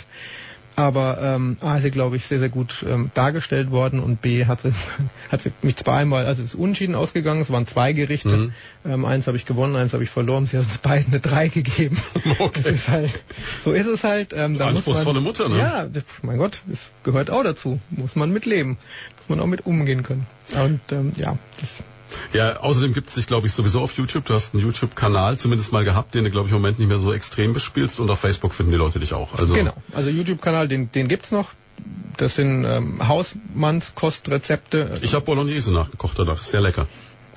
Aber ähm, A ist sie, glaube ich, sehr, sehr gut ähm, dargestellt worden und B hat sie, hat sie mich zweimal, also es ist unschieden ausgegangen, es waren zwei Gerichte. Mhm. Ähm, eins habe ich gewonnen, eins habe ich verloren. Sie hat uns beiden eine drei gegeben. Okay. Das ist halt, so ist es halt. Ähm, da Anspruchsvolle muss man, Mutter, ne? Ja, mein Gott, das gehört auch dazu. Muss man mitleben. Muss man auch mit umgehen können. Und ähm, ja, das ja, außerdem gibt es dich, glaube ich, sowieso auf YouTube. Du hast einen YouTube-Kanal zumindest mal gehabt, den du, glaube ich, im Moment nicht mehr so extrem bespielst. Und auf Facebook finden die Leute dich auch. Also genau, also YouTube-Kanal, den, den gibt's noch. Das sind ähm, Hausmannskostrezepte. Ich habe Bolognese nachgekocht danach. Sehr lecker.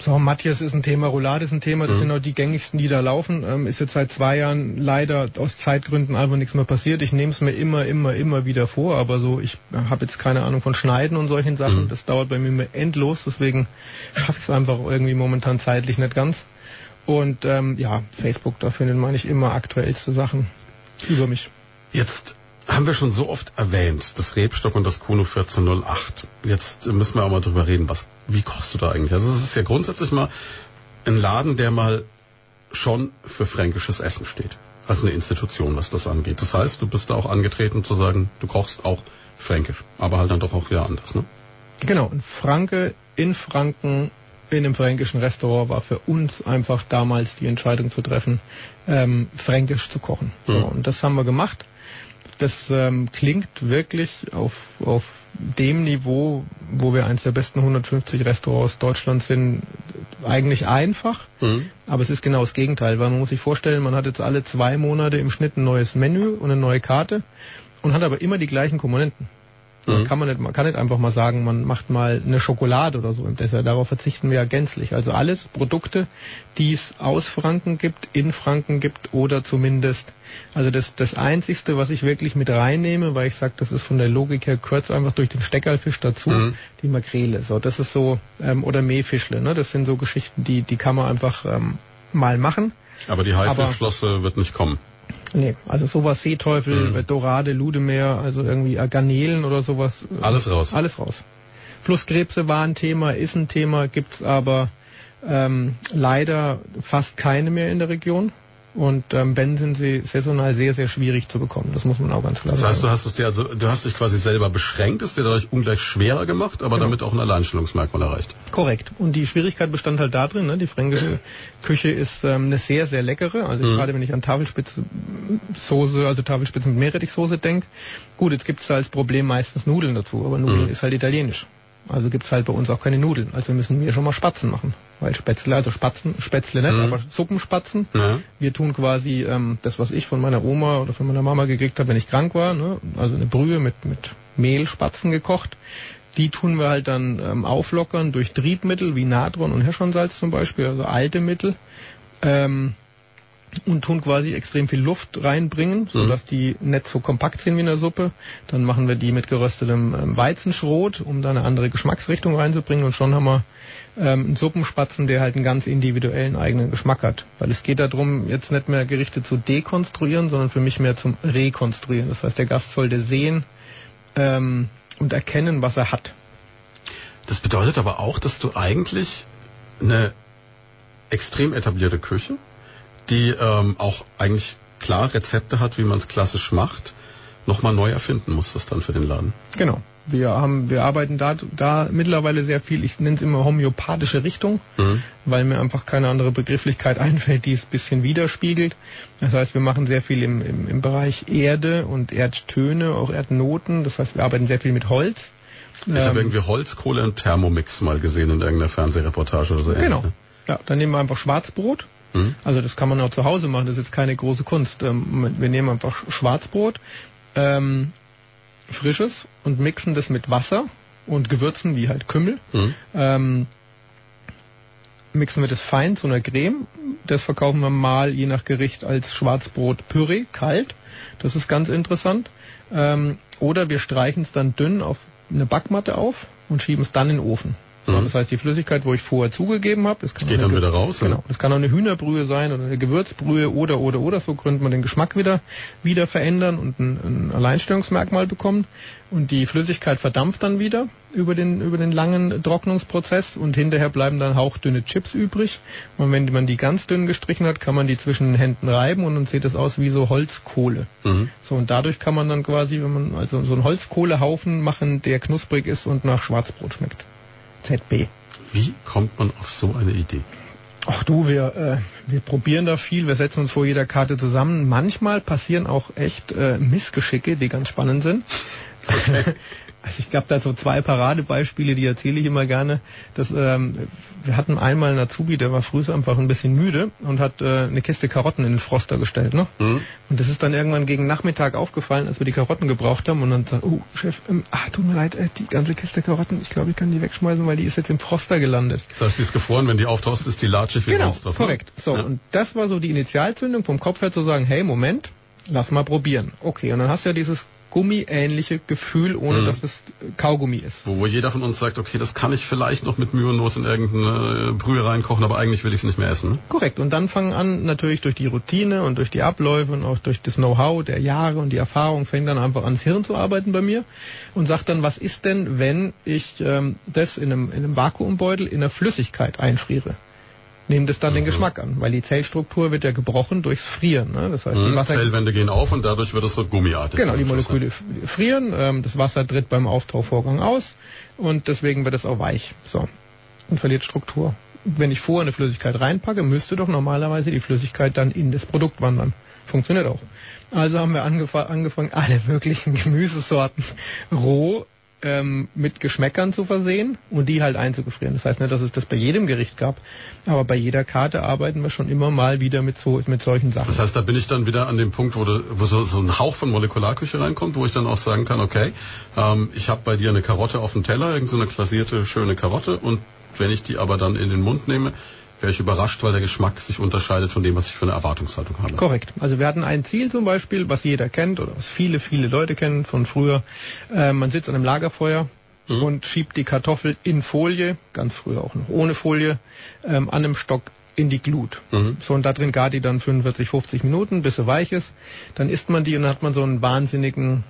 So, Matthias ist ein Thema, Roulade ist ein Thema, das mhm. sind auch die gängigsten, die da laufen. Ähm, ist jetzt seit zwei Jahren leider aus Zeitgründen einfach nichts mehr passiert. Ich nehme es mir immer, immer, immer wieder vor, aber so, ich habe jetzt keine Ahnung von Schneiden und solchen Sachen. Mhm. Das dauert bei mir endlos, deswegen schaffe ich es einfach irgendwie momentan zeitlich nicht ganz. Und ähm, ja, Facebook, da findet man nicht immer aktuellste Sachen über mich. Jetzt haben wir schon so oft erwähnt, das Rebstock und das Kuno 1408. Jetzt müssen wir auch mal drüber reden, was, wie kochst du da eigentlich? Also es ist ja grundsätzlich mal ein Laden, der mal schon für fränkisches Essen steht. Als eine Institution, was das angeht. Das heißt, du bist da auch angetreten zu sagen, du kochst auch fränkisch. Aber halt dann doch auch wieder anders, ne? Genau. ein Franke in Franken in einem fränkischen Restaurant war für uns einfach damals die Entscheidung zu treffen, ähm, fränkisch zu kochen. Mhm. So, und das haben wir gemacht. Das ähm, klingt wirklich auf, auf dem Niveau, wo wir eines der besten 150 Restaurants Deutschlands sind, eigentlich einfach. Mhm. Aber es ist genau das Gegenteil, weil man muss sich vorstellen, man hat jetzt alle zwei Monate im Schnitt ein neues Menü und eine neue Karte und hat aber immer die gleichen Komponenten. Man, mhm. kann man, nicht, man kann nicht einfach mal sagen, man macht mal eine Schokolade oder so im Dessert. Darauf verzichten wir ja gänzlich. Also alles Produkte, die es aus Franken gibt, in Franken gibt oder zumindest. Also das, das Einzigste, was ich wirklich mit reinnehme, weil ich sage, das ist von der Logik her kurz einfach durch den Steckerlfisch dazu, mhm. die Makrele. So, das ist so, ähm, oder Meerfischle, ne? Das sind so Geschichten, die, die kann man einfach ähm, mal machen. Aber die Haifischflosse wird nicht kommen. Nee, also sowas Seeteufel, mhm. Dorade, Ludemeer, also irgendwie Garnelen oder sowas. Alles raus. Alles raus. Flusskrebse war ein Thema, ist ein Thema, gibt's aber ähm, leider fast keine mehr in der Region. Und ähm, wenn sind sie saisonal sehr, sehr schwierig zu bekommen. Das muss man auch ganz klar sagen. Das heißt, du hast es dir also, du hast dich quasi selber beschränkt, es dir dadurch ungleich schwerer gemacht, aber genau. damit auch ein Alleinstellungsmerkmal erreicht. Korrekt. Und die Schwierigkeit bestand halt darin, ne, die fränkische Küche ist ähm, eine sehr, sehr leckere. Also mhm. gerade wenn ich an Tafelspitzsoße, also Tafelspitze mit Meerrettichsoße denke. Gut, jetzt gibt es da als Problem meistens Nudeln dazu, aber Nudeln mhm. ist halt italienisch. Also gibt's halt bei uns auch keine Nudeln. Also müssen wir schon mal Spatzen machen. Weil Spätzle, also Spatzen, Spätzle nicht, mhm. aber Suppenspatzen. Ja. Wir tun quasi ähm, das, was ich von meiner Oma oder von meiner Mama gekriegt habe, wenn ich krank war. Ne? Also eine Brühe mit, mit Mehlspatzen gekocht. Die tun wir halt dann ähm, auflockern durch Triebmittel wie Natron und Hirschhornsalz zum Beispiel, also alte Mittel. Ähm, und tun quasi extrem viel Luft reinbringen, so mhm. dass die nicht so kompakt sind wie in der Suppe. Dann machen wir die mit geröstetem ähm, Weizenschrot, um da eine andere Geschmacksrichtung reinzubringen und schon haben wir ähm, einen Suppenspatzen, der halt einen ganz individuellen eigenen Geschmack hat. Weil es geht darum, jetzt nicht mehr Gerichte zu dekonstruieren, sondern für mich mehr zum Rekonstruieren. Das heißt, der Gast sollte sehen ähm, und erkennen, was er hat. Das bedeutet aber auch, dass du eigentlich eine extrem etablierte Küche die ähm, auch eigentlich klar Rezepte hat, wie man es klassisch macht, nochmal neu erfinden muss das dann für den Laden. Genau. Wir haben, wir arbeiten da, da mittlerweile sehr viel, ich nenne es immer homöopathische Richtung, mhm. weil mir einfach keine andere Begrifflichkeit einfällt, die es ein bisschen widerspiegelt. Das heißt, wir machen sehr viel im, im, im Bereich Erde und Erdtöne, auch Erdnoten. Das heißt, wir arbeiten sehr viel mit Holz. Ich ähm, habe irgendwie Holzkohle und Thermomix mal gesehen in irgendeiner Fernsehreportage oder so. Genau. Ähnlich, ne? Ja, dann nehmen wir einfach Schwarzbrot Mhm. Also das kann man auch zu Hause machen, das ist jetzt keine große Kunst. Ähm, wir nehmen einfach Schwarzbrot, ähm, frisches und mixen das mit Wasser und Gewürzen wie halt Kümmel. Mhm. Ähm, mixen wir das fein zu einer Creme. Das verkaufen wir mal je nach Gericht als Schwarzbrot-Püree, kalt. Das ist ganz interessant. Ähm, oder wir streichen es dann dünn auf eine Backmatte auf und schieben es dann in den Ofen. Mhm. Das heißt, die Flüssigkeit, wo ich vorher zugegeben habe, das kann geht dann wieder raus. Genau, das kann auch eine Hühnerbrühe sein oder eine Gewürzbrühe oder oder oder so könnte man den Geschmack wieder wieder verändern und ein, ein Alleinstellungsmerkmal bekommen. Und die Flüssigkeit verdampft dann wieder über den über den langen Trocknungsprozess und hinterher bleiben dann hauchdünne Chips übrig. Und wenn man die ganz dünn gestrichen hat, kann man die zwischen den Händen reiben und dann sieht es aus wie so Holzkohle. Mhm. So und dadurch kann man dann quasi, wenn man also so einen Holzkohlehaufen machen, der knusprig ist und nach Schwarzbrot schmeckt. ZB. Wie kommt man auf so eine Idee? Ach du, wir, äh, wir probieren da viel, wir setzen uns vor jeder Karte zusammen. Manchmal passieren auch echt äh, Missgeschicke, die ganz spannend sind. Okay. Also ich glaube, da so zwei Paradebeispiele, die erzähle ich immer gerne. Das, ähm, wir hatten einmal einen Azubi, der war früh einfach ein bisschen müde und hat äh, eine Kiste Karotten in den Froster gestellt. Ne? Mhm. Und das ist dann irgendwann gegen Nachmittag aufgefallen, als wir die Karotten gebraucht haben. Und dann sagt, oh Chef, ähm, ah, tut mir leid, äh, die ganze Kiste Karotten, ich glaube, ich kann die wegschmeißen, weil die ist jetzt im Froster gelandet. Das heißt, die ist gefroren, wenn die auftaucht, ist die latschig wie genau, was. Ne? korrekt. So, ja. und das war so die Initialzündung vom Kopf her zu sagen, hey, Moment, lass mal probieren. Okay, und dann hast du ja dieses gummiähnliche Gefühl, ohne mhm. dass es Kaugummi ist. Wo, wo jeder von uns sagt, okay, das kann ich vielleicht noch mit Mühe und Not in irgendeine Brühe reinkochen, aber eigentlich will ich es nicht mehr essen. Ne? Korrekt. Und dann fangen an, natürlich durch die Routine und durch die Abläufe und auch durch das Know-how der Jahre und die Erfahrung, fängt dann einfach ans Hirn zu arbeiten bei mir und sagt dann, was ist denn, wenn ich ähm, das in einem, in einem Vakuumbeutel in einer Flüssigkeit einfriere? Nehmen das dann mhm. den Geschmack an, weil die Zellstruktur wird ja gebrochen durchs Frieren. Ne? Das heißt, mhm. die Wasser Zellwände gehen auf und dadurch wird es so gummiartig. Genau, die Moleküle frieren, ähm, das Wasser tritt beim Auftauchvorgang aus und deswegen wird es auch weich. So und verliert Struktur. Wenn ich vorher eine Flüssigkeit reinpacke, müsste doch normalerweise die Flüssigkeit dann in das Produkt wandern. Funktioniert auch. Also haben wir angef angefangen, alle möglichen Gemüsesorten roh ähm, mit Geschmäckern zu versehen und die halt einzugefrieren. Das heißt nicht, dass es das bei jedem Gericht gab, aber bei jeder Karte arbeiten wir schon immer mal wieder mit so mit solchen Sachen. Das heißt, da bin ich dann wieder an dem Punkt, wo, du, wo so, so ein Hauch von Molekularküche reinkommt, wo ich dann auch sagen kann, okay, ähm, ich habe bei dir eine Karotte auf dem Teller, irgendeine so glasierte schöne Karotte und wenn ich die aber dann in den Mund nehme, wäre ich überrascht, weil der Geschmack sich unterscheidet von dem, was ich für eine Erwartungshaltung habe. Korrekt. Also wir hatten ein Ziel zum Beispiel, was jeder kennt oder was viele, viele Leute kennen von früher. Äh, man sitzt an einem Lagerfeuer mhm. und schiebt die Kartoffel in Folie, ganz früher auch noch ohne Folie, ähm, an einem Stock in die Glut. Mhm. So und da drin gart die dann 45, 50 Minuten, bis sie weich ist. Dann isst man die und dann hat man so einen wahnsinnigen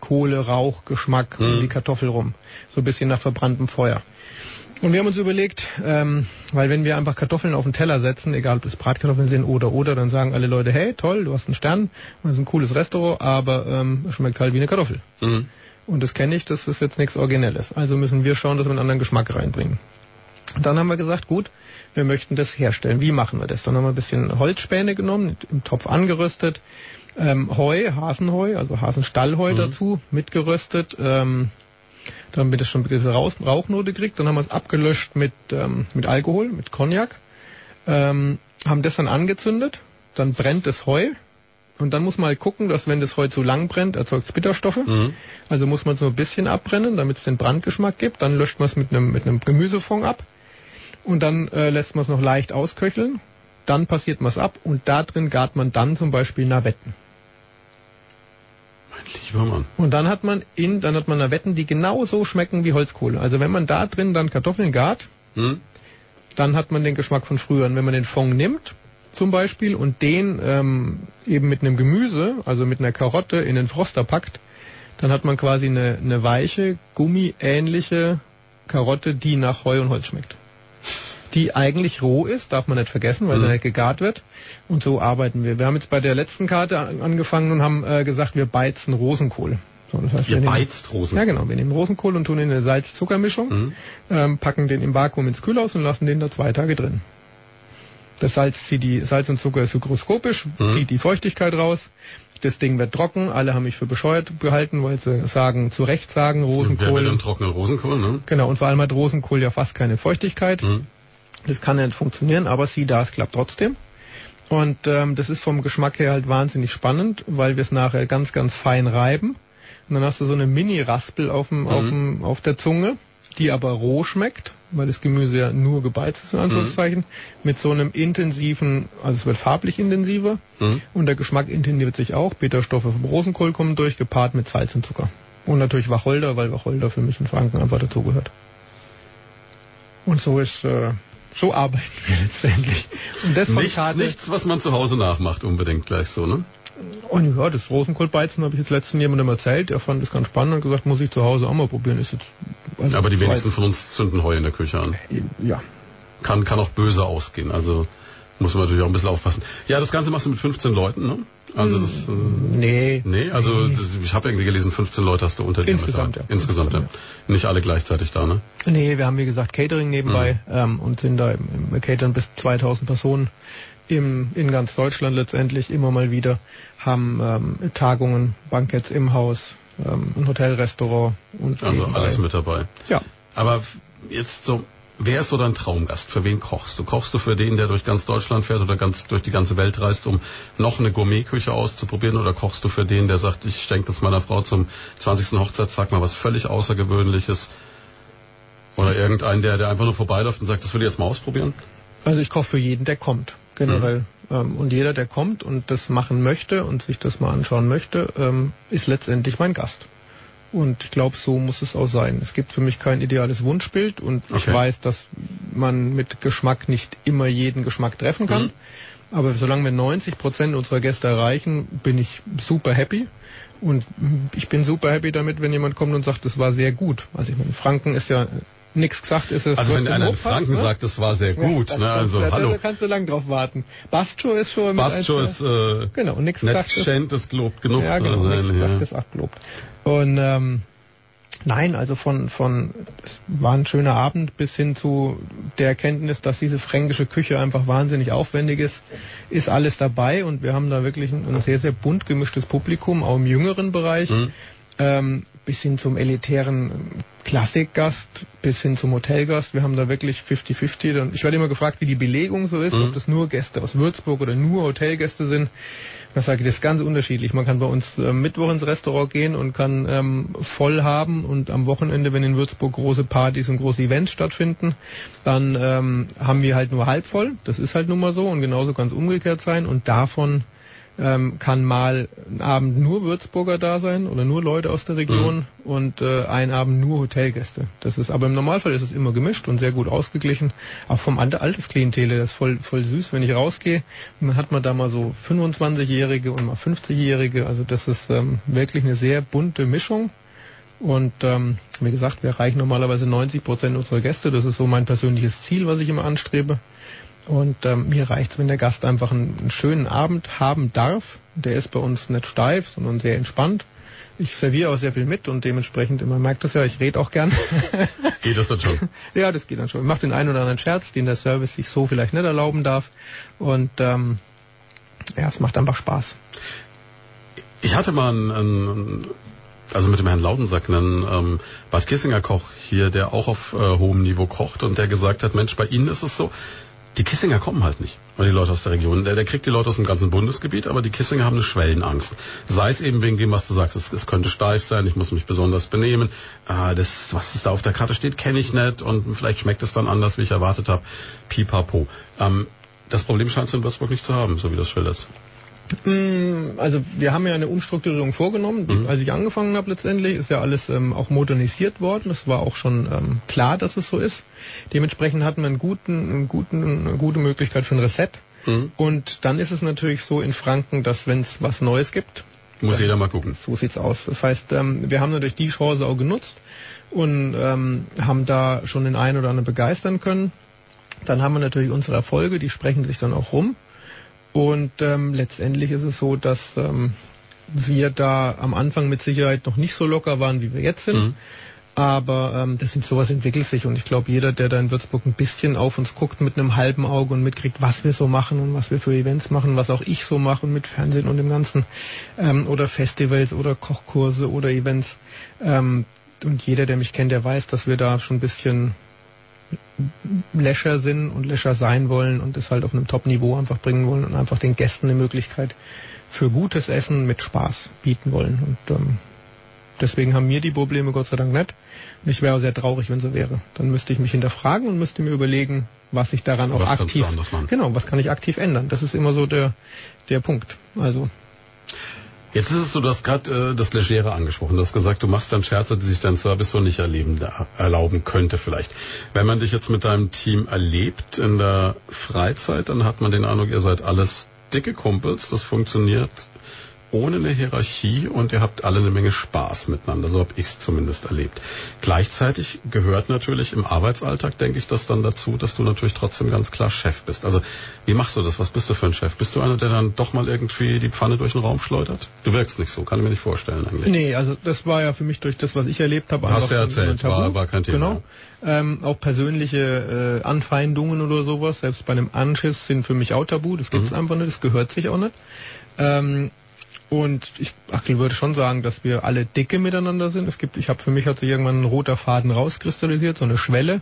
Kohle-Rauch-Geschmack mhm. um die Kartoffel rum. So ein bisschen nach verbranntem Feuer. Und wir haben uns überlegt, ähm, weil wenn wir einfach Kartoffeln auf den Teller setzen, egal ob es Bratkartoffeln sind oder oder, dann sagen alle Leute, hey, toll, du hast einen Stern, das ist ein cooles Restaurant, aber ähm, schmeckt halt wie eine Kartoffel. Mhm. Und das kenne ich, das ist jetzt nichts Originelles. Also müssen wir schauen, dass wir einen anderen Geschmack reinbringen. Und dann haben wir gesagt, gut, wir möchten das herstellen. Wie machen wir das? Dann haben wir ein bisschen Holzspäne genommen, im Topf angeröstet, ähm, Heu, Hasenheu, also Hasenstallheu mhm. dazu, mitgeröstet, ähm, damit es schon ein bisschen Raus Rauchnote kriegt. Dann haben wir es abgelöscht mit, ähm, mit Alkohol, mit Cognac, ähm, haben das dann angezündet, dann brennt das Heu und dann muss man halt gucken, dass wenn das Heu zu lang brennt, erzeugt es Bitterstoffe. Mhm. Also muss man es nur ein bisschen abbrennen, damit es den Brandgeschmack gibt. Dann löscht man es mit einem mit einem Gemüsefond ab und dann äh, lässt man es noch leicht ausköcheln. Dann passiert man es ab und da drin gart man dann zum Beispiel Navetten. Lieber Mann. Und dann hat man in, dann hat man Navetten, die genauso schmecken wie Holzkohle. Also wenn man da drin dann Kartoffeln gart, hm? dann hat man den Geschmack von früher. Und wenn man den Fond nimmt, zum Beispiel, und den ähm, eben mit einem Gemüse, also mit einer Karotte in den Froster packt, dann hat man quasi eine, eine weiche, gummiähnliche Karotte, die nach Heu und Holz schmeckt die eigentlich roh ist, darf man nicht vergessen, weil mhm. sie nicht gegart wird. Und so arbeiten wir. Wir haben jetzt bei der letzten Karte angefangen und haben äh, gesagt, wir beizen Rosenkohl. So, das heißt, Ihr wir beizt Rosenkohl? Ja, genau. Wir nehmen Rosenkohl und tun in eine Salz-Zucker-Mischung, mhm. ähm, packen den im Vakuum ins Kühlhaus und lassen den da zwei Tage drin. Das Salz zieht die, Salz und Zucker ist hygroskopisch, mhm. zieht die Feuchtigkeit raus. Das Ding wird trocken. Alle haben mich für bescheuert gehalten, weil sie sagen, zu Recht sagen, Rosenkohl. Und wer will einen trockenen Rosenkohl, ne? Genau. Und vor allem hat Rosenkohl ja fast keine Feuchtigkeit. Mhm. Das kann nicht funktionieren, aber sieh da, es klappt trotzdem. Und ähm, das ist vom Geschmack her halt wahnsinnig spannend, weil wir es nachher ganz, ganz fein reiben. Und dann hast du so eine Mini-Raspel auf, dem, mhm. auf, dem, auf der Zunge, die aber roh schmeckt, weil das Gemüse ja nur gebeizt ist, in Anführungszeichen, mhm. mit so einem intensiven, also es wird farblich intensiver mhm. und der Geschmack intensiviert sich auch. Bitterstoffe vom Rosenkohl kommen durch, gepaart mit Salz und Zucker. Und natürlich Wacholder, weil Wacholder für mich in Franken einfach dazugehört. Und so ist äh, so arbeiten wir letztendlich. Und das von nichts, Karte, nichts, was man zu Hause nachmacht, unbedingt gleich so, ne? Und ja, das Rosenkohlbeizen habe ich jetzt letztens jemandem erzählt, der fand das ganz spannend und gesagt, muss ich zu Hause auch mal probieren. Ist jetzt, also Aber die wenigsten von uns zünden Heu in der Küche an. Ja. Kann, kann auch böse ausgehen. Also muss man natürlich auch ein bisschen aufpassen. Ja, das Ganze machst du mit 15 Leuten, ne? Also das, äh, nee. Nee, also nee. Das, ich habe irgendwie gelesen, 15 Leute hast du unter dir. Insgesamt, ja. Insgesamt, ja. Nicht alle gleichzeitig da, ne? Nee, wir haben wie gesagt Catering nebenbei mhm. ähm, und sind da im, im Catering bis 2000 Personen im, in ganz Deutschland letztendlich immer mal wieder, haben ähm, Tagungen, Banketts im Haus, ähm, ein Hotelrestaurant und Also nebenbei. alles mit dabei. Ja. Aber jetzt so Wer ist so dein Traumgast? Für wen kochst du? Kochst du für den, der durch ganz Deutschland fährt oder ganz durch die ganze Welt reist, um noch eine Gourmetküche auszuprobieren? Oder kochst du für den, der sagt, ich schenke das meiner Frau zum 20. Hochzeitstag mal was völlig Außergewöhnliches? Oder irgendein, der, der einfach nur vorbeiläuft und sagt, das will ich jetzt mal ausprobieren? Also ich koche für jeden, der kommt, generell. Mhm. und jeder, der kommt und das machen möchte und sich das mal anschauen möchte, ähm, ist letztendlich mein Gast. Und ich glaube, so muss es auch sein. Es gibt für mich kein ideales Wunschbild und okay. ich weiß, dass man mit Geschmack nicht immer jeden Geschmack treffen kann. Mhm. Aber solange wir 90 Prozent unserer Gäste erreichen, bin ich super happy. Und ich bin super happy damit, wenn jemand kommt und sagt, es war sehr gut. Also ich meine, Franken ist ja nichts gesagt, ist es. Also wenn einer in Franken ne? sagt, es war sehr gut, ja, ne? Also da, hallo. Da kannst du lang drauf warten. Bastjo ist schon. Bastjo ist äh, genau nichts gesagt. Geschenkt ist gelobt genug. Ja, genau, nichts gesagt ist auch gelobt. Und ähm, Nein, also von, von, es war ein schöner Abend bis hin zu der Erkenntnis, dass diese fränkische Küche einfach wahnsinnig aufwendig ist, ist alles dabei und wir haben da wirklich ein, ein sehr, sehr bunt gemischtes Publikum, auch im jüngeren Bereich. Mhm. Ähm, bis hin zum elitären Klassikgast, bis hin zum Hotelgast. Wir haben da wirklich 50-50. Ich werde immer gefragt, wie die Belegung so ist, mhm. ob das nur Gäste aus Würzburg oder nur Hotelgäste sind. Das sage ich, das ist ganz unterschiedlich. Man kann bei uns äh, Mittwoch ins Restaurant gehen und kann ähm, voll haben und am Wochenende, wenn in Würzburg große Partys und große Events stattfinden, dann ähm, haben wir halt nur halb voll. Das ist halt nun mal so und genauso kann es umgekehrt sein und davon ähm, kann mal ein Abend nur Würzburger da sein oder nur Leute aus der Region mhm. und äh, ein Abend nur Hotelgäste. Das ist aber im Normalfall ist es immer gemischt und sehr gut ausgeglichen. Auch vom Altersklientel, das ist voll, voll süß, wenn ich rausgehe. Man hat man da mal so 25-Jährige und mal 50-Jährige. Also das ist ähm, wirklich eine sehr bunte Mischung. Und ähm, wie gesagt, wir erreichen normalerweise 90 Prozent unserer Gäste. Das ist so mein persönliches Ziel, was ich immer anstrebe. Und ähm, mir reicht's, wenn der Gast einfach einen, einen, schönen Abend haben darf. Der ist bei uns nicht steif, sondern sehr entspannt. Ich serviere auch sehr viel mit und dementsprechend, man merkt das ja, ich rede auch gern. Geht das dann schon? ja, das geht dann schon. Ich mache den einen oder anderen Scherz, den der Service sich so vielleicht nicht erlauben darf. Und ähm, ja, es macht einfach Spaß. Ich hatte mal einen, einen also mit dem Herrn Laudensack, einen ähm, Bad Kissinger Koch hier, der auch auf äh, hohem Niveau kocht und der gesagt hat, Mensch, bei Ihnen ist es so, die Kissinger kommen halt nicht. Weil die Leute aus der Region, der, der kriegt die Leute aus dem ganzen Bundesgebiet, aber die Kissinger haben eine Schwellenangst. Sei es eben wegen dem, was du sagst, es, es könnte steif sein, ich muss mich besonders benehmen. Ah, das, was da auf der Karte steht, kenne ich nicht und vielleicht schmeckt es dann anders, wie ich erwartet habe. Pipapo. Ähm, das Problem scheint es in Würzburg nicht zu haben, so wie das schildert. Mm, also wir haben ja eine Umstrukturierung vorgenommen. Mhm. Als ich angefangen habe letztendlich, ist ja alles ähm, auch modernisiert worden. Es war auch schon ähm, klar, dass es so ist. Dementsprechend hatten wir einen guten, einen guten, eine gute Möglichkeit für ein Reset. Mhm. Und dann ist es natürlich so in Franken, dass wenn es was Neues gibt, muss jeder mal gucken. So sieht's aus. Das heißt, ähm, wir haben natürlich die Chance auch genutzt und ähm, haben da schon den einen oder anderen begeistern können. Dann haben wir natürlich unsere Erfolge, die sprechen sich dann auch rum. Und ähm, letztendlich ist es so, dass ähm, wir da am Anfang mit Sicherheit noch nicht so locker waren, wie wir jetzt sind. Mhm. Aber ähm, das sind sowas entwickelt sich und ich glaube, jeder, der da in Würzburg ein bisschen auf uns guckt mit einem halben Auge und mitkriegt, was wir so machen und was wir für Events machen, was auch ich so mache mit Fernsehen und dem Ganzen ähm, oder Festivals oder Kochkurse oder Events. Ähm, und jeder, der mich kennt, der weiß, dass wir da schon ein bisschen Läscher sind und Läscher sein wollen und es halt auf einem Top-Niveau einfach bringen wollen und einfach den Gästen eine Möglichkeit für gutes Essen mit Spaß bieten wollen. Und ähm, deswegen haben mir die Probleme Gott sei Dank nicht. Und ich wäre auch sehr traurig, wenn so wäre. Dann müsste ich mich hinterfragen und müsste mir überlegen, was ich daran auch was aktiv. Genau, was kann ich aktiv ändern? Das ist immer so der, der Punkt. Also Jetzt ist es so, du hast gerade äh, das Legere angesprochen. Du hast gesagt, du machst dann Scherze, die sich dein Service so nicht erleben, erlauben könnte vielleicht. Wenn man dich jetzt mit deinem Team erlebt in der Freizeit, dann hat man den Eindruck, ihr seid alles dicke Kumpels. Das funktioniert ohne eine Hierarchie und ihr habt alle eine Menge Spaß miteinander. So habe ich es zumindest erlebt. Gleichzeitig gehört natürlich im Arbeitsalltag, denke ich, das dann dazu, dass du natürlich trotzdem ganz klar Chef bist. Also wie machst du das? Was bist du für ein Chef? Bist du einer, der dann doch mal irgendwie die Pfanne durch den Raum schleudert? Du wirkst nicht so, kann ich mir nicht vorstellen eigentlich. Nee, also das war ja für mich durch das, was ich erlebt habe. Hast du ja erzählt, war, war kein Thema. Genau. Ähm, auch persönliche äh, Anfeindungen oder sowas, selbst bei einem Anschiss sind für mich auch tabu. Das gibt's mhm. einfach nicht, das gehört sich auch nicht. Ähm, und ich Achel würde schon sagen, dass wir alle dicke miteinander sind. Es gibt, ich habe für mich hat sich irgendwann ein roter Faden rauskristallisiert, so eine Schwelle.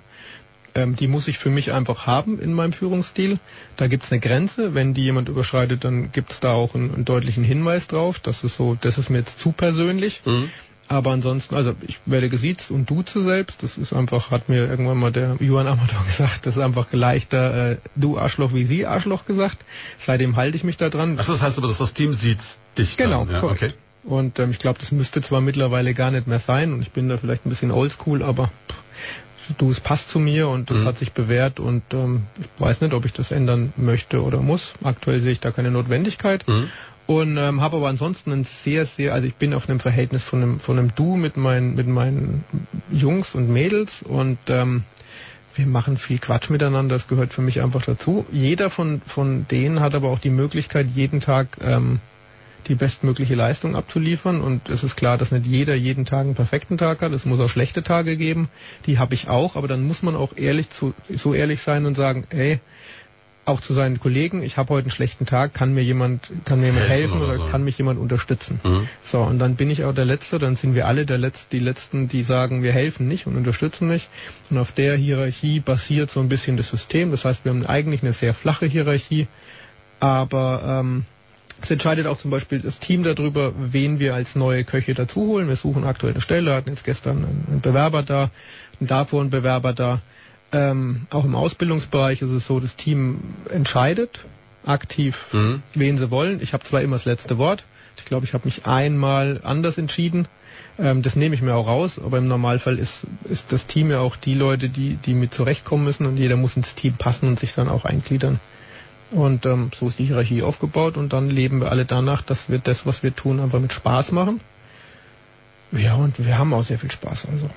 Ähm, die muss ich für mich einfach haben in meinem Führungsstil. Da gibt es eine Grenze. Wenn die jemand überschreitet, dann gibt es da auch einen, einen, deutlichen Hinweis drauf. Das ist so, das ist mir jetzt zu persönlich. Mhm. Aber ansonsten, also ich werde gesiezt und duze selbst. Das ist einfach, hat mir irgendwann mal der Johann Amador gesagt, das ist einfach leichter äh, du Arschloch wie sie Arschloch gesagt. Seitdem halte ich mich da dran. Ach, das heißt aber, dass das Team sieht dich Genau, dann. Ja, okay. Und ähm, ich glaube, das müsste zwar mittlerweile gar nicht mehr sein und ich bin da vielleicht ein bisschen oldschool, aber pff, du, es passt zu mir und das mhm. hat sich bewährt und ähm, ich weiß nicht, ob ich das ändern möchte oder muss. Aktuell sehe ich da keine Notwendigkeit. Mhm und ähm, habe aber ansonsten ein sehr, sehr, also ich bin auf einem Verhältnis von einem, von einem Du mit meinen, mit meinen Jungs und Mädels und ähm, wir machen viel Quatsch miteinander, das gehört für mich einfach dazu. Jeder von, von denen hat aber auch die Möglichkeit, jeden Tag ähm, die bestmögliche Leistung abzuliefern. Und es ist klar, dass nicht jeder jeden Tag einen perfekten Tag hat. Es muss auch schlechte Tage geben. Die habe ich auch. Aber dann muss man auch ehrlich zu, so ehrlich sein und sagen, ey, auch zu seinen Kollegen, ich habe heute einen schlechten Tag, kann mir jemand, kann mir jemand helfen, oder, oder so. kann mich jemand unterstützen. Mhm. So, und dann bin ich auch der Letzte, dann sind wir alle der Letzte, die Letzten, die sagen, wir helfen nicht und unterstützen nicht. Und auf der Hierarchie basiert so ein bisschen das System. Das heißt, wir haben eigentlich eine sehr flache Hierarchie, aber ähm, es entscheidet auch zum Beispiel das Team darüber, wen wir als neue Köche dazu holen. Wir suchen aktuell eine Stelle, hatten jetzt gestern einen Bewerber da, und davor einen Bewerber da. Ähm, auch im Ausbildungsbereich ist es so, das Team entscheidet aktiv, mhm. wen sie wollen. Ich habe zwar immer das letzte Wort. Ich glaube, ich habe mich einmal anders entschieden. Ähm, das nehme ich mir auch raus, aber im Normalfall ist, ist das Team ja auch die Leute, die, die mit zurechtkommen müssen und jeder muss ins Team passen und sich dann auch eingliedern. Und ähm, so ist die Hierarchie aufgebaut und dann leben wir alle danach, dass wir das, was wir tun, einfach mit Spaß machen. Ja, und wir haben auch sehr viel Spaß. Also.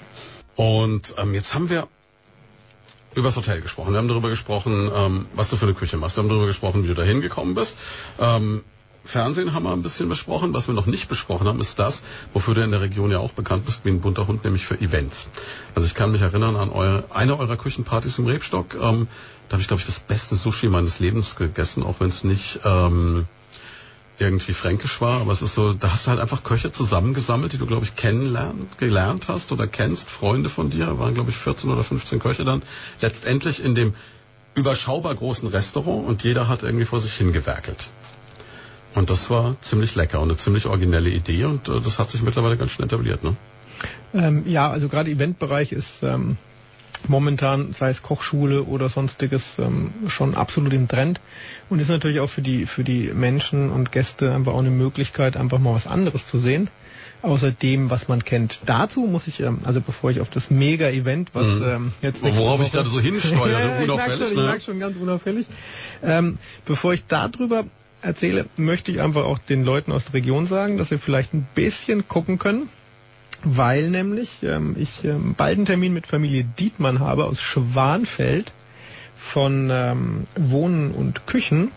Und ähm, jetzt haben wir über das Hotel gesprochen. Wir haben darüber gesprochen, ähm, was du für eine Küche machst. Wir haben darüber gesprochen, wie du da hingekommen bist. Ähm, Fernsehen haben wir ein bisschen besprochen. Was wir noch nicht besprochen haben, ist das, wofür du in der Region ja auch bekannt bist, wie ein bunter Hund, nämlich für Events. Also ich kann mich erinnern an eure, eine eurer Küchenpartys im Rebstock. Ähm, da habe ich, glaube ich, das beste Sushi meines Lebens gegessen, auch wenn es nicht ähm, irgendwie fränkisch war, aber es ist so, da hast du halt einfach Köche zusammengesammelt, die du, glaube ich, kennenlernt, gelernt hast oder kennst, Freunde von dir, waren, glaube ich, 14 oder 15 Köche dann, letztendlich in dem überschaubar großen Restaurant und jeder hat irgendwie vor sich hingewerkelt. Und das war ziemlich lecker und eine ziemlich originelle Idee und äh, das hat sich mittlerweile ganz schnell etabliert, ne? Ähm, ja, also gerade Eventbereich ist ähm, momentan, sei es Kochschule oder sonstiges, ähm, schon absolut im Trend und ist natürlich auch für die, für die Menschen und Gäste einfach auch eine Möglichkeit, einfach mal was anderes zu sehen außer dem, was man kennt. Dazu muss ich, ähm, also bevor ich auf das Mega-Event, was mhm. ähm, jetzt Worauf ich gerade so hinsteuere, unauffällig. ich merke schon, ne? schon ganz unauffällig. Ähm, bevor ich darüber erzähle, möchte ich einfach auch den Leuten aus der Region sagen, dass sie vielleicht ein bisschen gucken können, weil nämlich ähm, ich ähm, bald einen Termin mit Familie Dietmann habe aus Schwanfeld von ähm, Wohnen und Küchen.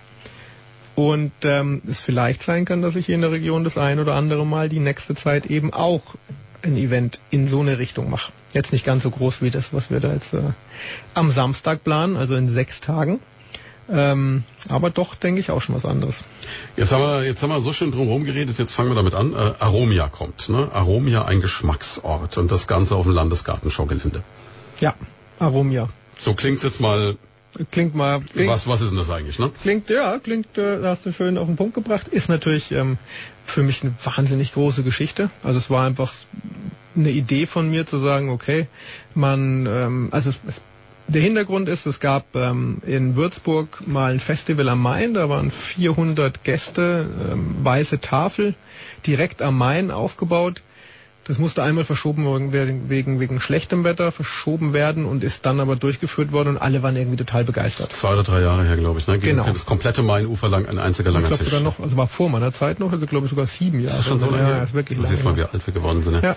Und ähm, es vielleicht sein kann, dass ich hier in der Region das ein oder andere Mal die nächste Zeit eben auch ein Event in so eine Richtung mache. Jetzt nicht ganz so groß wie das, was wir da jetzt äh, am Samstag planen, also in sechs Tagen. Ähm, aber doch, denke ich, auch schon was anderes. Jetzt haben wir, jetzt haben wir so schön drumherum geredet, jetzt fangen wir damit an. Äh, Aromia kommt, ne? Aromia, ein Geschmacksort und das Ganze auf dem Landesgartenschaugelände. Ja, Aromia. So klingt's jetzt mal. Klingt mal. Klingt, was, was ist denn das eigentlich, ne? Klingt, ja, klingt, äh, hast du schön auf den Punkt gebracht. Ist natürlich ähm, für mich eine wahnsinnig große Geschichte. Also es war einfach eine Idee von mir zu sagen, okay, man, ähm, also es, es der Hintergrund ist, es gab ähm, in Würzburg mal ein Festival am Main, da waren 400 Gäste, ähm, weiße Tafel, direkt am Main aufgebaut. Das musste einmal verschoben werden wegen, wegen schlechtem Wetter, verschoben werden und ist dann aber durchgeführt worden und alle waren irgendwie total begeistert. Zwei oder drei Jahre her, glaube ich. Ne? Genau. Das komplette Mainufer lang ein einziger langer ich glaub, Tisch. Sogar noch, also war vor meiner Zeit noch, also glaube ich sogar sieben Jahre. Das ist schon so lange. Ja, ist wirklich du siehst mal, wie alt wir geworden sind. Ne? Ja.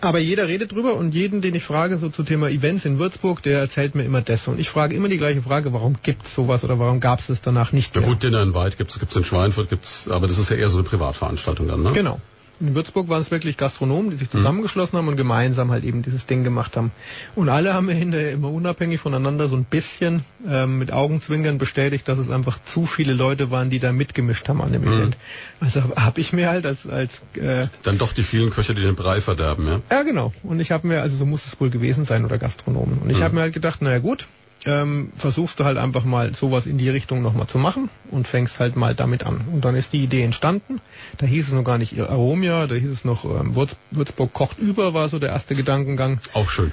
Aber jeder redet drüber und jeden, den ich frage, so zum Thema Events in Würzburg, der erzählt mir immer das. Und ich frage immer die gleiche Frage, warum gibt es sowas oder warum gab es das danach nicht mehr? Ja gut, Dinner in Wald gibt es in Schweinfurt, gibt's, aber das ist ja eher so eine Privatveranstaltung dann, ne? Genau. In Würzburg waren es wirklich Gastronomen, die sich hm. zusammengeschlossen haben und gemeinsam halt eben dieses Ding gemacht haben. Und alle haben mir hinterher immer unabhängig voneinander so ein bisschen ähm, mit Augenzwinkern bestätigt, dass es einfach zu viele Leute waren, die da mitgemischt haben an dem mhm. Event. Also habe ich mir halt als als äh, dann doch die vielen Köche, die den Brei verderben, ja? Ja, genau. Und ich habe mir, also so muss es wohl gewesen sein oder Gastronomen. Und ich mhm. habe mir halt gedacht, naja gut, ähm, versuchst du halt einfach mal sowas in die Richtung nochmal zu machen und fängst halt mal damit an. Und dann ist die Idee entstanden. Da hieß es noch gar nicht Aromia, da hieß es noch ähm, Würz, Würzburg kocht über, war so der erste Gedankengang. Auch schön.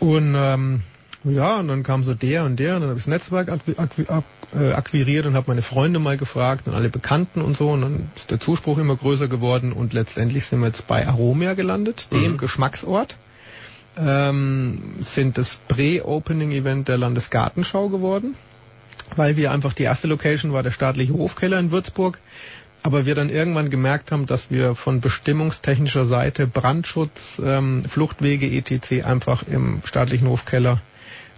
Und ähm, ja, und dann kam so der und der und dann habe ich das Netzwerk äh, akquiriert und habe meine Freunde mal gefragt und alle Bekannten und so und dann ist der Zuspruch immer größer geworden und letztendlich sind wir jetzt bei Aromia gelandet, dem mhm. Geschmacksort ähm, sind das Pre-Opening-Event der Landesgartenschau geworden, weil wir einfach die erste Location war der staatliche Hofkeller in Würzburg, aber wir dann irgendwann gemerkt haben, dass wir von bestimmungstechnischer Seite Brandschutz, ähm, Fluchtwege etc. einfach im staatlichen Hofkeller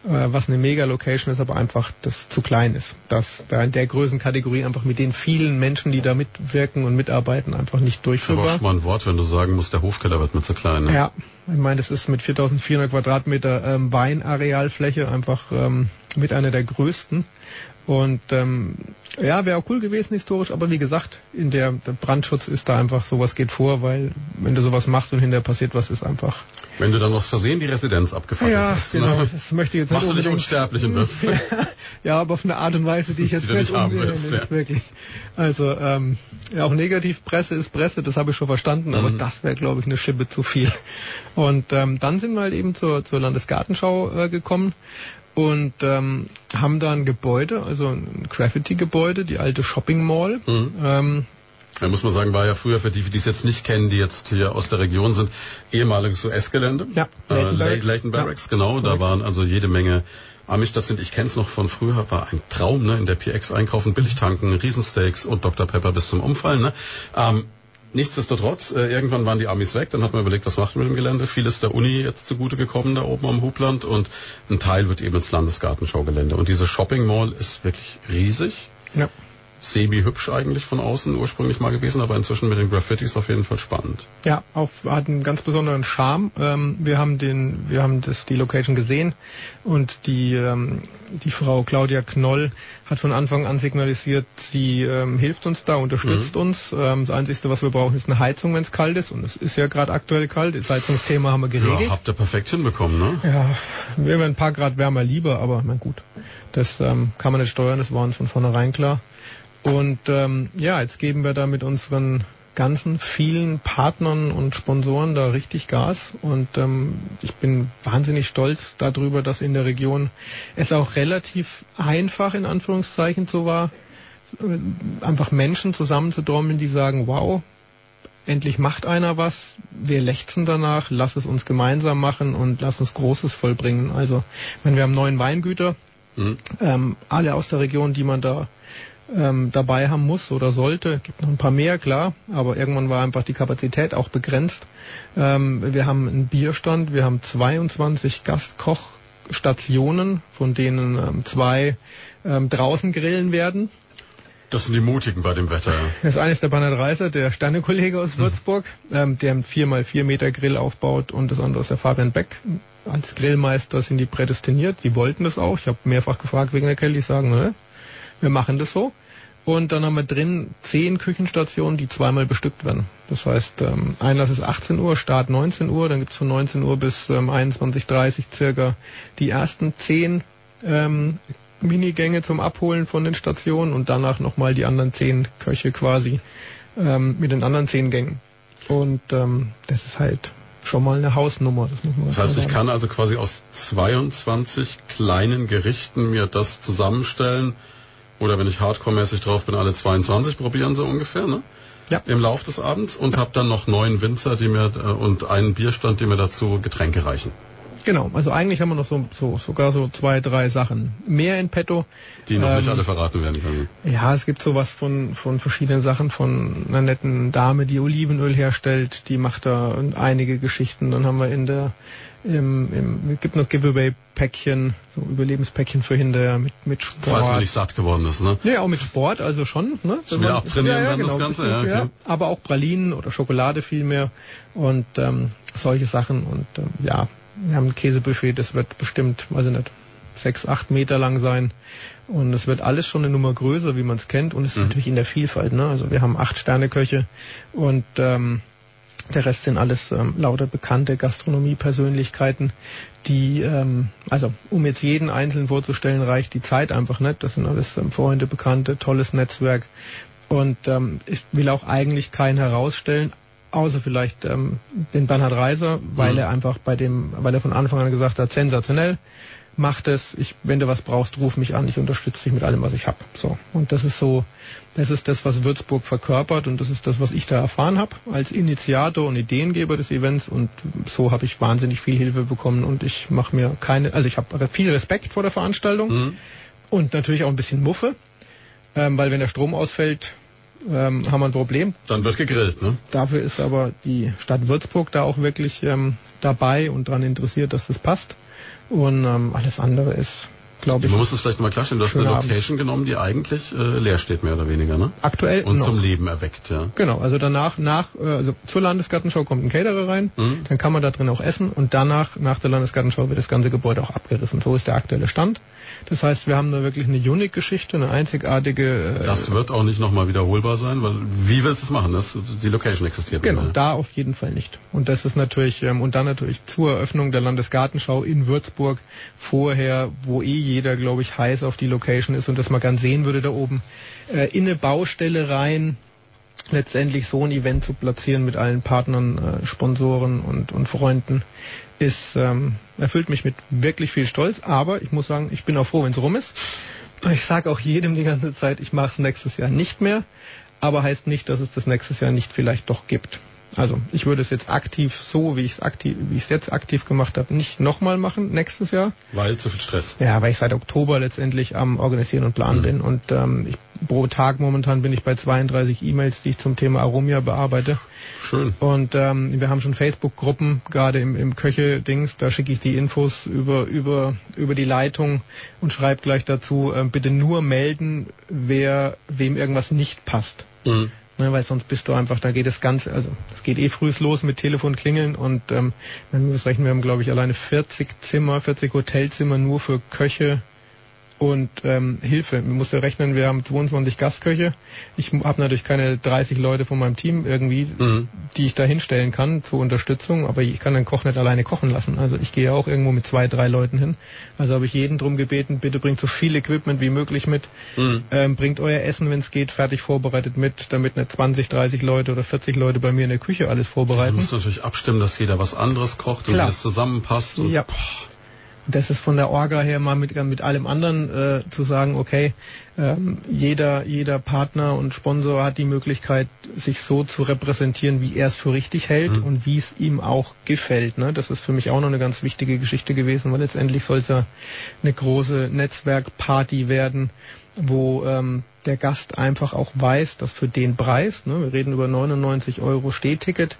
was eine Mega-Location ist, aber einfach das zu klein ist. Dass da in der Größenkategorie einfach mit den vielen Menschen, die da mitwirken und mitarbeiten, einfach nicht durchführbar. Das ist aber auch schon mal ein Wort, wenn du sagen musst, der Hofkeller wird mir zu klein. Ne? Ja, Ich meine, das ist mit 4400 Quadratmeter ähm, Weinarealfläche einfach ähm, mit einer der größten. Und ähm, ja, wäre auch cool gewesen historisch, aber wie gesagt, in der, der Brandschutz ist da einfach sowas geht vor, weil wenn du sowas machst und hinterher passiert was, ist einfach. Wenn du dann aus Versehen die Residenz abgefackelt ja, hast. genau. Ne? Das möchte ich jetzt Machst du dich unsterblich in Würzburg? ja, aber auf eine Art und Weise, die ich jetzt Die nicht haben willst, ja. wirklich. Also ähm, ja, auch Negativpresse ist Presse, das habe ich schon verstanden, aber Mhm. das wäre, glaube ich, eine Schippe zu viel. Und ähm, dann sind wir halt eben zur, zur Landesgartenschau äh, gekommen und ähm, haben da ein Gebäude, also ein Graffiti-Gebäude, die alte Shopping Mall. Mhm. Ähm, Da muss man sagen, war ja früher für die, die es jetzt nicht kennen, die jetzt hier aus der Region sind, ehemaliges US-Gelände. Ja, äh, Leighton Barracks. Leighton, Leighton Barracks, Ja. genau. Da Korrekt. waren also jede Menge Army-Stationen. Ich kenne es noch von früher, war ein Traum, ne? In der PX einkaufen, billig tanken, Riesensteaks und Dr. Pepper bis zum Umfallen, ne? Ähm, Nichtsdestotrotz, äh, irgendwann waren die Amis weg, dann hat man überlegt, was macht man mit dem Gelände. Vieles der Uni jetzt zugute gekommen da oben am Hubland und ein Teil wird eben ins Landesgartenschaugelände. Und diese Shopping Mall ist wirklich riesig ja. Semi-hübsch eigentlich von außen ursprünglich mal gewesen, aber inzwischen mit den Graffitis auf jeden Fall spannend. Ja, auf, hat einen ganz besonderen Charme. Ähm, wir haben den, wir haben das, die Location gesehen und die, ähm, die Frau Claudia Knoll hat von Anfang an signalisiert, sie ähm, hilft uns da, unterstützt uns. Ähm, das Einzige, was wir brauchen, ist eine Heizung, wenn es kalt ist. Und es ist ja gerade aktuell kalt. Das Heizungsthema haben wir geregelt. Ja, habt ihr perfekt hinbekommen, ne? Ja, mir wäre ein paar Grad wärmer lieber, aber na gut, das ähm, kann man nicht steuern, das war uns von vornherein klar. Und ähm, ja, jetzt geben wir da mit unseren ganzen vielen Partnern und Sponsoren da richtig Gas und ähm, ich bin wahnsinnig stolz darüber, dass in der Region es auch relativ einfach in Anführungszeichen so war, äh, einfach Menschen zusammenzutrommeln, die sagen, wow, endlich macht einer was, wir lechzen danach, lass es uns gemeinsam machen und lass uns Großes vollbringen. Also, meine, wir haben neun Weingüter, Mhm. ähm, alle aus der Region, die man da ähm, dabei haben muss oder sollte. Gibt noch ein paar mehr, klar, aber irgendwann war einfach die Kapazität auch begrenzt. Ähm, wir haben einen Bierstand, wir haben 22 Gastkochstationen, von denen ähm, zwei ähm, draußen grillen werden. Das sind die Mutigen bei dem Wetter. Das eine ist der Bernhard Reiser, der Sternekollege aus Würzburg, ähm, der einen 4x4 Meter Grill aufbaut und das andere ist der Fabian Beck. Als Grillmeister sind die prädestiniert, die wollten das auch. Ich habe mehrfach gefragt wegen der Kälte, die sagen, ne, wir machen das so. Und dann haben wir drin zehn Küchenstationen, die zweimal bestückt werden. Das heißt, ähm, Einlass ist 18 Uhr, Start 19 Uhr, dann gibt's von 19 Uhr bis ähm, 21.30 circa die ersten zehn ähm, Minigänge zum Abholen von den Stationen und danach nochmal die anderen zehn Köche quasi ähm, mit den anderen zehn Gängen. Und ähm, das ist halt schon mal eine Hausnummer, das muss man Das heißt, ich kann also quasi aus 22 kleinen Gerichten mir das zusammenstellen. Oder wenn ich hardcore-mäßig drauf bin, alle 22 probieren so ungefähr, ne? Ja. Im Lauf des Abends und habe dann noch neun Winzer, die mir äh, und einen Bierstand, die mir dazu Getränke reichen. Genau, also eigentlich haben wir noch so, so sogar so zwei, drei Sachen mehr in petto. Die noch nicht Ähm, alle verraten werden können. Ja, es gibt sowas von, von verschiedenen Sachen, von einer netten Dame, die Olivenöl herstellt, die macht da einige Geschichten. Dann haben wir in der, im, im, es gibt noch Giveaway-Päckchen, so Überlebenspäckchen für hinterher mit, mit Sport. Falls man nicht satt geworden ist, ne? Ja, auch mit Sport, also schon. Ne? Schon wieder abtrainieren dann das Ganze, bisschen, ja, okay. Aber auch Pralinen oder Schokolade vielmehr und ähm, solche Sachen. Und ähm, ja, wir haben ein Käsebuffet, das wird bestimmt, weiß ich nicht, sechs, acht Meter lang sein. Und es wird alles schon eine Nummer größer, wie man es kennt. Und es ist Mhm. natürlich in der Vielfalt. Ne? Also wir haben acht Sterneköche und ähm, der Rest sind alles ähm, lauter bekannte Gastronomiepersönlichkeiten, die, ähm, also um jetzt jeden einzeln vorzustellen, reicht die Zeit einfach nicht. Das sind alles ähm, Freunde, Bekannte, tolles Netzwerk. Und ähm, ich will auch eigentlich keinen herausstellen, außer vielleicht ähm, den Bernhard Reiser, weil Mhm. er einfach bei dem, weil er von Anfang an gesagt hat, sensationell, mach das, ich, wenn du was brauchst, ruf mich an, ich unterstütze dich mit allem, was ich hab. So. Und das ist so, das ist das, was Würzburg verkörpert und das ist das, was ich da erfahren habe als Initiator und Ideengeber des Events und so habe ich wahnsinnig viel Hilfe bekommen und ich mache mir keine, also ich habe viel Respekt vor der Veranstaltung Mhm. und natürlich auch ein bisschen Muffe, ähm, weil wenn der Strom ausfällt, ähm, haben wir ein Problem. Dann wird gegrillt, ne? Dafür ist aber die Stadt Würzburg da auch wirklich ähm, dabei und daran interessiert, dass das passt. Und ähm, alles andere ist glaube ich. Man muss es vielleicht nochmal klarstellen, du hast eine Location Abend. genommen, die eigentlich äh, leer steht, mehr oder weniger, ne? Aktuell Und noch. zum Leben erweckt, ja. Genau, also danach, nach, äh, also zur Landesgartenschau kommt ein Caterer rein, mhm. dann kann man da drin auch essen und danach, nach der Landesgartenschau wird das ganze Gebäude auch abgerissen. So ist der aktuelle Stand. Das heißt, wir haben da wirklich eine Unique-Geschichte, eine einzigartige. Äh, das wird auch nicht nochmal wiederholbar sein, weil wie willst du es machen? Das, die Location existiert Genau, da auf jeden Fall nicht. Und das ist natürlich, ähm, und dann natürlich zur Eröffnung der Landesgartenschau in Würzburg vorher, wo eh jeder, glaube ich, heiß auf die Location ist und das mal ganz sehen würde da oben, äh, in eine Baustelle rein, letztendlich so ein Event zu platzieren mit allen Partnern, äh, Sponsoren und, und Freunden, ist, ähm, erfüllt mich mit wirklich viel Stolz. Aber ich muss sagen, ich bin auch froh, wenn es rum ist. Ich sage auch jedem die ganze Zeit, ich mache es nächstes Jahr nicht mehr. Aber heißt nicht, dass es das nächstes Jahr nicht vielleicht doch gibt. Also ich würde es jetzt aktiv so, wie ich es aktiv, wie ich es jetzt aktiv gemacht habe, nicht nochmal machen nächstes Jahr. Weil zu viel Stress. Ja, weil ich seit Oktober letztendlich am Organisieren und Planen mhm. bin und ähm, ich, pro Tag momentan bin ich bei 32 E-Mails, die ich zum Thema Aromia bearbeite. Schön. Und ähm, wir haben schon Facebook-Gruppen, gerade im, im Köche-Dings, da schicke ich die Infos über über über die Leitung und schreibe gleich dazu, äh, bitte nur melden, wer wem irgendwas nicht passt. Mhm ne, weil sonst bist du einfach, da geht es ganz, also es geht eh früh los mit Telefon klingeln und ähm, dann das rechnen wir haben glaube ich alleine 40 Zimmer, 40 Hotelzimmer nur für Köche und ähm, Hilfe. Man muss ja rechnen, wir haben 22 Gastköche. Ich habe natürlich keine 30 Leute von meinem Team irgendwie, mhm. die ich da hinstellen kann zur Unterstützung, aber ich kann den Koch nicht alleine kochen lassen. Also ich gehe auch irgendwo mit zwei, drei Leuten hin. Also habe ich jeden drum gebeten, bitte bringt so viel Equipment wie möglich mit. Mhm. Ähm, bringt euer Essen, wenn es geht, fertig vorbereitet mit, damit nicht 20, 30 Leute oder 40 Leute bei mir in der Küche alles vorbereiten. Du musst natürlich abstimmen, dass jeder was anderes kocht und alles zusammenpasst. Und ja. Boah das ist von der Orga her mal mit, mit allem anderen äh, zu sagen, okay, ähm, jeder, jeder Partner und Sponsor hat die Möglichkeit, sich so zu repräsentieren, wie er es für richtig hält mhm. und wie es ihm auch gefällt. Ne? Das ist für mich auch noch eine ganz wichtige Geschichte gewesen, weil letztendlich soll es ja eine große Netzwerkparty werden, wo ähm, der Gast einfach auch weiß, dass für den Preis, ne, wir reden über 99 Euro Stehticket,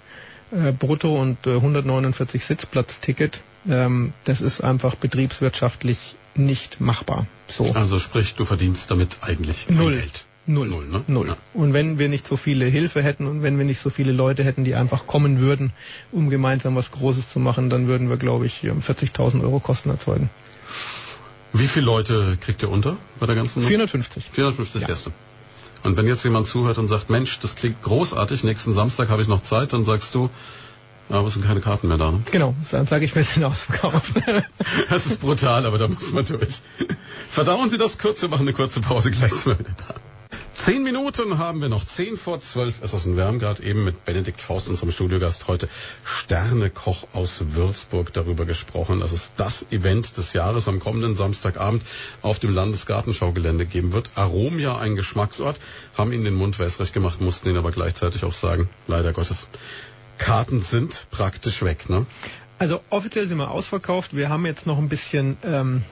äh, brutto und äh, 149 Sitzplatzticket, ähm, das ist einfach betriebswirtschaftlich nicht machbar. So. Also sprich, du verdienst damit eigentlich null Geld. Null. Null, ne? Null. Ja. Und wenn wir nicht so viele Hilfe hätten und wenn wir nicht so viele Leute hätten, die einfach kommen würden, um gemeinsam was Großes zu machen, dann würden wir, glaube ich, 40.000 Euro Kosten erzeugen. Wie viele Leute kriegt ihr unter bei der ganzen? 450. 450 ja. Gäste. Und wenn jetzt jemand zuhört und sagt, Mensch, das klingt großartig, nächsten Samstag habe ich noch Zeit, dann sagst du, aber es sind keine Karten mehr da. Ne? Genau, dann sage ich, wir sind ausverkauft. das ist brutal, aber da muss man durch. Verdauen Sie das kurz, wir machen eine kurze Pause, gleich sind wir wieder da. Zehn Minuten haben wir noch. Zehn vor zwölf ist es in Wärmgard eben mit Benedikt Faust, unserem Studiogast heute. Sternekoch aus Würzburg darüber gesprochen, dass es das Event des Jahres am kommenden Samstagabend auf dem Landesgartenschaugelände geben wird. Aromia, ein Geschmacksort, haben ihnen den Mund wässrig gemacht, mussten ihn aber gleichzeitig auch sagen, leider Gottes, Karten sind praktisch weg, ne? Also offiziell sind wir ausverkauft. Wir haben jetzt noch ein bisschen ähm,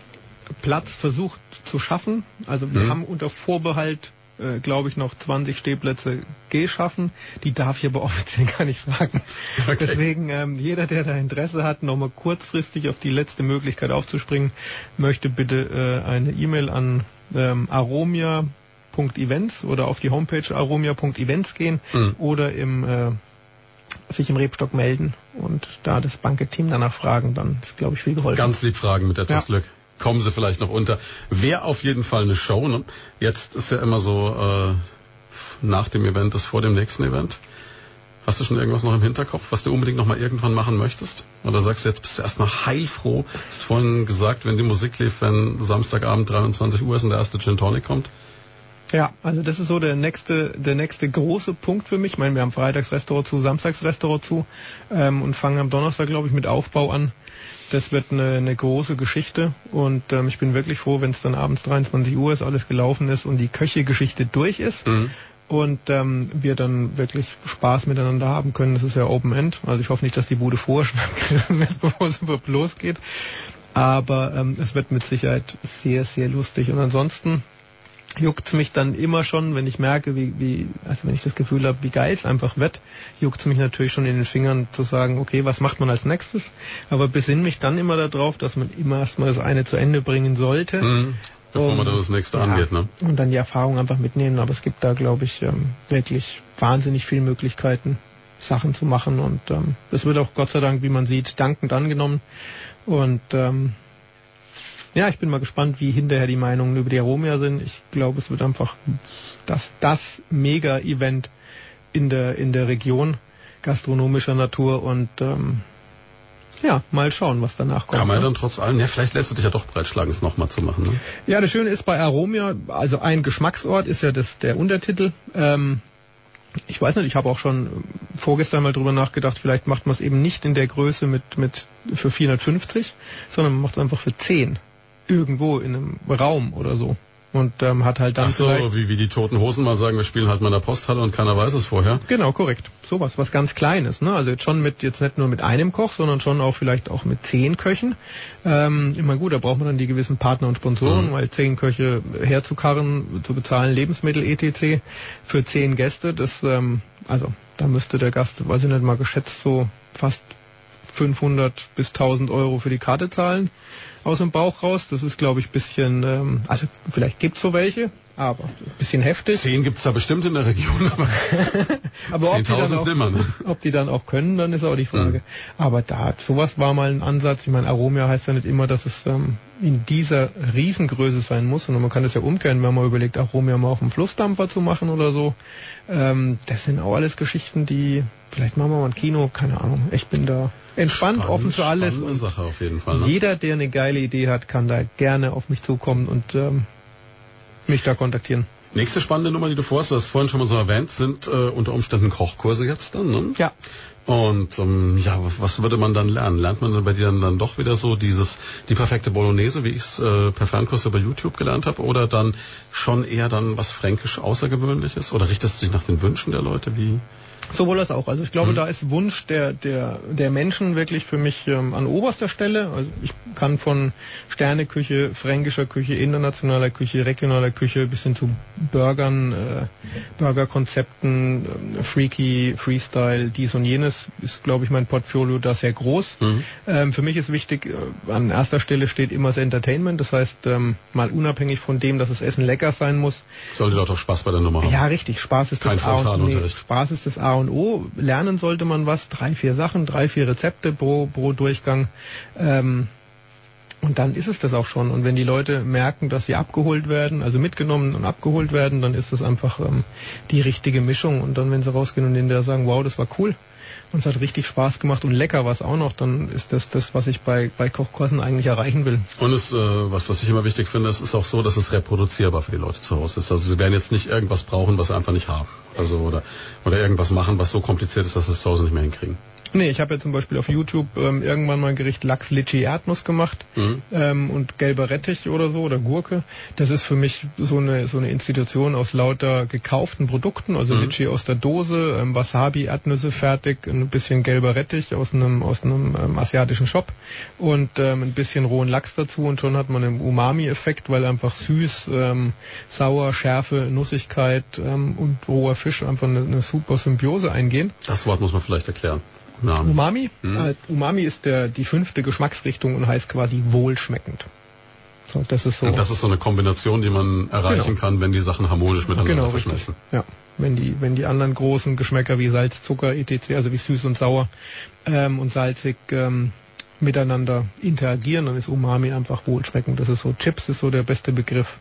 Platz versucht zu schaffen. Also wir mhm. haben unter Vorbehalt, äh, glaube ich, noch 20 Stehplätze geschaffen. Die darf ich aber offiziell gar nicht sagen. Okay. Deswegen ähm, jeder, der da Interesse hat, nochmal kurzfristig auf die letzte Möglichkeit aufzuspringen, möchte bitte äh, eine E-Mail an ähm, aromia.events oder auf die Homepage aromia.events gehen mhm. oder im äh, sich im Rebstock melden und da das Banketeam danach fragen, dann ist, glaube ich, viel geholfen. Ganz lieb fragen mit etwas ja. Glück. Kommen sie vielleicht noch unter. Wäre auf jeden Fall eine Show. Ne? Jetzt ist ja immer so, äh, nach dem Event ist vor dem nächsten Event. Hast du schon irgendwas noch im Hinterkopf, was du unbedingt noch mal irgendwann machen möchtest? Oder sagst du jetzt, bist du erstmal heilfroh? Hast vorhin gesagt, wenn die Musik lief, wenn Samstagabend 23 Uhr ist und der erste Gin Tonic kommt? Ja, also das ist so der nächste, der nächste große Punkt für mich. Ich meine, wir haben Freitagsrestaurant zu, Samstagsrestaurant zu ähm, und fangen am Donnerstag, glaube ich, mit Aufbau an. Das wird eine, eine große Geschichte und ähm, ich bin wirklich froh, wenn es dann abends 23 Uhr ist, alles gelaufen ist und die Köche-Geschichte durch ist. Mhm. Und ähm, wir dann wirklich Spaß miteinander haben können. Das ist ja Open End. Also ich hoffe nicht, dass die Bude vorschnappt wird, bevor es überhaupt losgeht. Aber ähm, es wird mit Sicherheit sehr, sehr lustig. Und ansonsten juckt's mich dann immer schon, wenn ich merke, wie, wie also wenn ich das Gefühl habe, wie geil es einfach wird, juckt's mich natürlich schon in den Fingern zu sagen, okay, was macht man als nächstes? Aber besinn mich dann immer darauf, dass man immer erstmal das eine zu Ende bringen sollte. Mhm. Bevor Um, man dann das nächste ja, angeht, ne? Und dann die Erfahrung einfach mitnehmen. Aber es gibt da, glaube ich, ähm, wirklich wahnsinnig viele Möglichkeiten, Sachen zu machen. Und ähm, das wird auch Gott sei Dank, wie man sieht, dankend angenommen. Und ähm, ja, ich bin mal gespannt, wie hinterher die Meinungen über die Aromia sind. Ich glaube, es wird einfach das, das Mega-Event in der, in der Region gastronomischer Natur und ähm, ja, mal schauen, was danach kommt. Kann man ja ne? dann trotz allem, ja, vielleicht lässt du dich ja doch breitschlagen, es nochmal zu machen, ne? Ja, das Schöne ist bei Aromia, also ein Geschmacksort ist ja das der Untertitel. Ähm, ich weiß nicht, ich habe auch schon vorgestern mal drüber nachgedacht, vielleicht macht man es eben nicht in der Größe mit, mit für 450, sondern man macht es einfach für 10. Irgendwo in einem Raum oder so. Und ähm, hat halt dann Ach so, wie, wie die Toten Hosen mal sagen, wir spielen halt mal in der Posthalle und keiner weiß es vorher. Genau, korrekt. Sowas, was ganz Kleines. Ne? Also jetzt schon mit, jetzt nicht nur mit einem Koch, sondern schon auch vielleicht auch mit zehn Köchen. Ähm, immer gut, da braucht man dann die gewissen Partner und Sponsoren, Mhm. weil zehn Köche herzukarren, zu bezahlen, Lebensmittel etc. für zehn Gäste, das, ähm, also da müsste der Gast, weiß ich nicht mal geschätzt, so fast 500 bis 1000 Euro für die Karte zahlen aus dem Bauch raus. Das ist, glaube ich, bisschen, ähm, also vielleicht gibt's so welche, aber ein bisschen heftig. Zehn gibt's da bestimmt in der Region, aber Aber ob die, dann 10.000 auch, nimmer, ne? ob die dann auch können, dann ist auch die Frage. Mhm. Aber da, sowas war mal ein Ansatz. Ich meine, Aromia heißt ja nicht immer, dass es ähm, in dieser Riesengröße sein muss, sondern man kann es ja umkehren, wenn man überlegt, Aromia mal auf dem Flussdampfer zu machen oder so. Ähm, das sind auch alles Geschichten, die, vielleicht machen wir mal ein Kino, keine Ahnung. Ich bin da entspannt, Spannend, offen für alles. Und Sache auf jeden Fall. Ne? jeder, der eine geile Idee hat, kann da gerne auf mich zukommen und ähm, mich da kontaktieren. Nächste spannende Nummer, die du vorhast, du hast vorhin schon mal so erwähnt, sind äh, unter Umständen Kochkurse jetzt dann, ne? Ja, Und ähm, ja, was- würde man dann lernen? Lernt man dann bei dir dann, dann doch wieder so dieses die perfekte Bolognese, wie ich es äh, per Fernkurs über YouTube gelernt habe, oder dann schon eher dann was fränkisch Außergewöhnliches? Oder richtest du dich nach den Wünschen der Leute? Wie? Sowohl als auch. Also ich glaube, Mhm. da ist Wunsch der, der, der Menschen wirklich für mich ähm, an oberster Stelle. Also ich kann von Sterneküche, fränkischer Küche, internationaler Küche, regionaler Küche bis hin zu Burgern, äh, Burgerkonzepten, ähm, Freaky, Freestyle, dies und jenes ist, glaube ich, mein Portfolio da sehr groß. Mhm. Ähm, für mich ist wichtig, äh, an erster Stelle steht immer das Entertainment. Das heißt, ähm, mal unabhängig von dem, dass das Essen lecker sein muss, Sollte doch Spaß bei der Nummer haben. ja, richtig. Spaß ist Kein das A und, nee. Spaß ist das A und O. Lernen sollte man was. Drei, vier Sachen, drei, vier Rezepte pro, pro Durchgang. Ähm, und dann ist es das auch schon. Und wenn die Leute merken, dass sie abgeholt werden, also mitgenommen und abgeholt werden, dann ist das einfach ähm, die richtige Mischung. Und dann, wenn sie rausgehen und hinterher sagen, wow, das war cool, uns hat richtig Spaß gemacht und lecker war es auch noch, dann ist das das, was ich bei, bei Kochkursen eigentlich erreichen will. Und es, äh, was, was ich immer wichtig finde, es ist auch so, dass es reproduzierbar für die Leute zu Hause ist. Also sie werden jetzt nicht irgendwas brauchen, was sie einfach nicht haben. Also oder oder irgendwas machen, was so kompliziert ist, dass sie es zu Hause nicht mehr hinkriegen. Nee, ich habe ja zum Beispiel auf YouTube ähm, irgendwann mal ein Gericht Lachs Litschi Erdnuss gemacht Mhm. ähm, und gelber Rettich oder so oder Gurke. Das ist für mich so eine so eine Institution aus lauter gekauften Produkten, also Mhm. Litschi aus der Dose, ähm, Wasabi Erdnüsse fertig, ein bisschen gelber Rettich aus einem aus einem ähm, asiatischen Shop und ähm, ein bisschen rohen Lachs dazu und schon hat man einen Umami-Effekt, weil einfach süß, ähm, sauer, Schärfe, Nussigkeit ähm, und roher Fisch einfach eine, eine super Symbiose eingehen. Das Wort muss man vielleicht erklären. Umami. Mhm. Äh, Umami ist der, die fünfte Geschmacksrichtung und heißt quasi wohlschmeckend. So, das ist so. Und das ist so eine Kombination, die man erreichen Genau. kann, wenn die Sachen harmonisch miteinander genau, richtig. verschmelzen. Ja. Wenn die, wenn die anderen großen Geschmäcker wie Salz, Zucker, etc., also wie süß und sauer ähm, und salzig ähm, miteinander interagieren, dann ist Umami einfach wohlschmeckend. Das ist so, Chips ist so der beste Begriff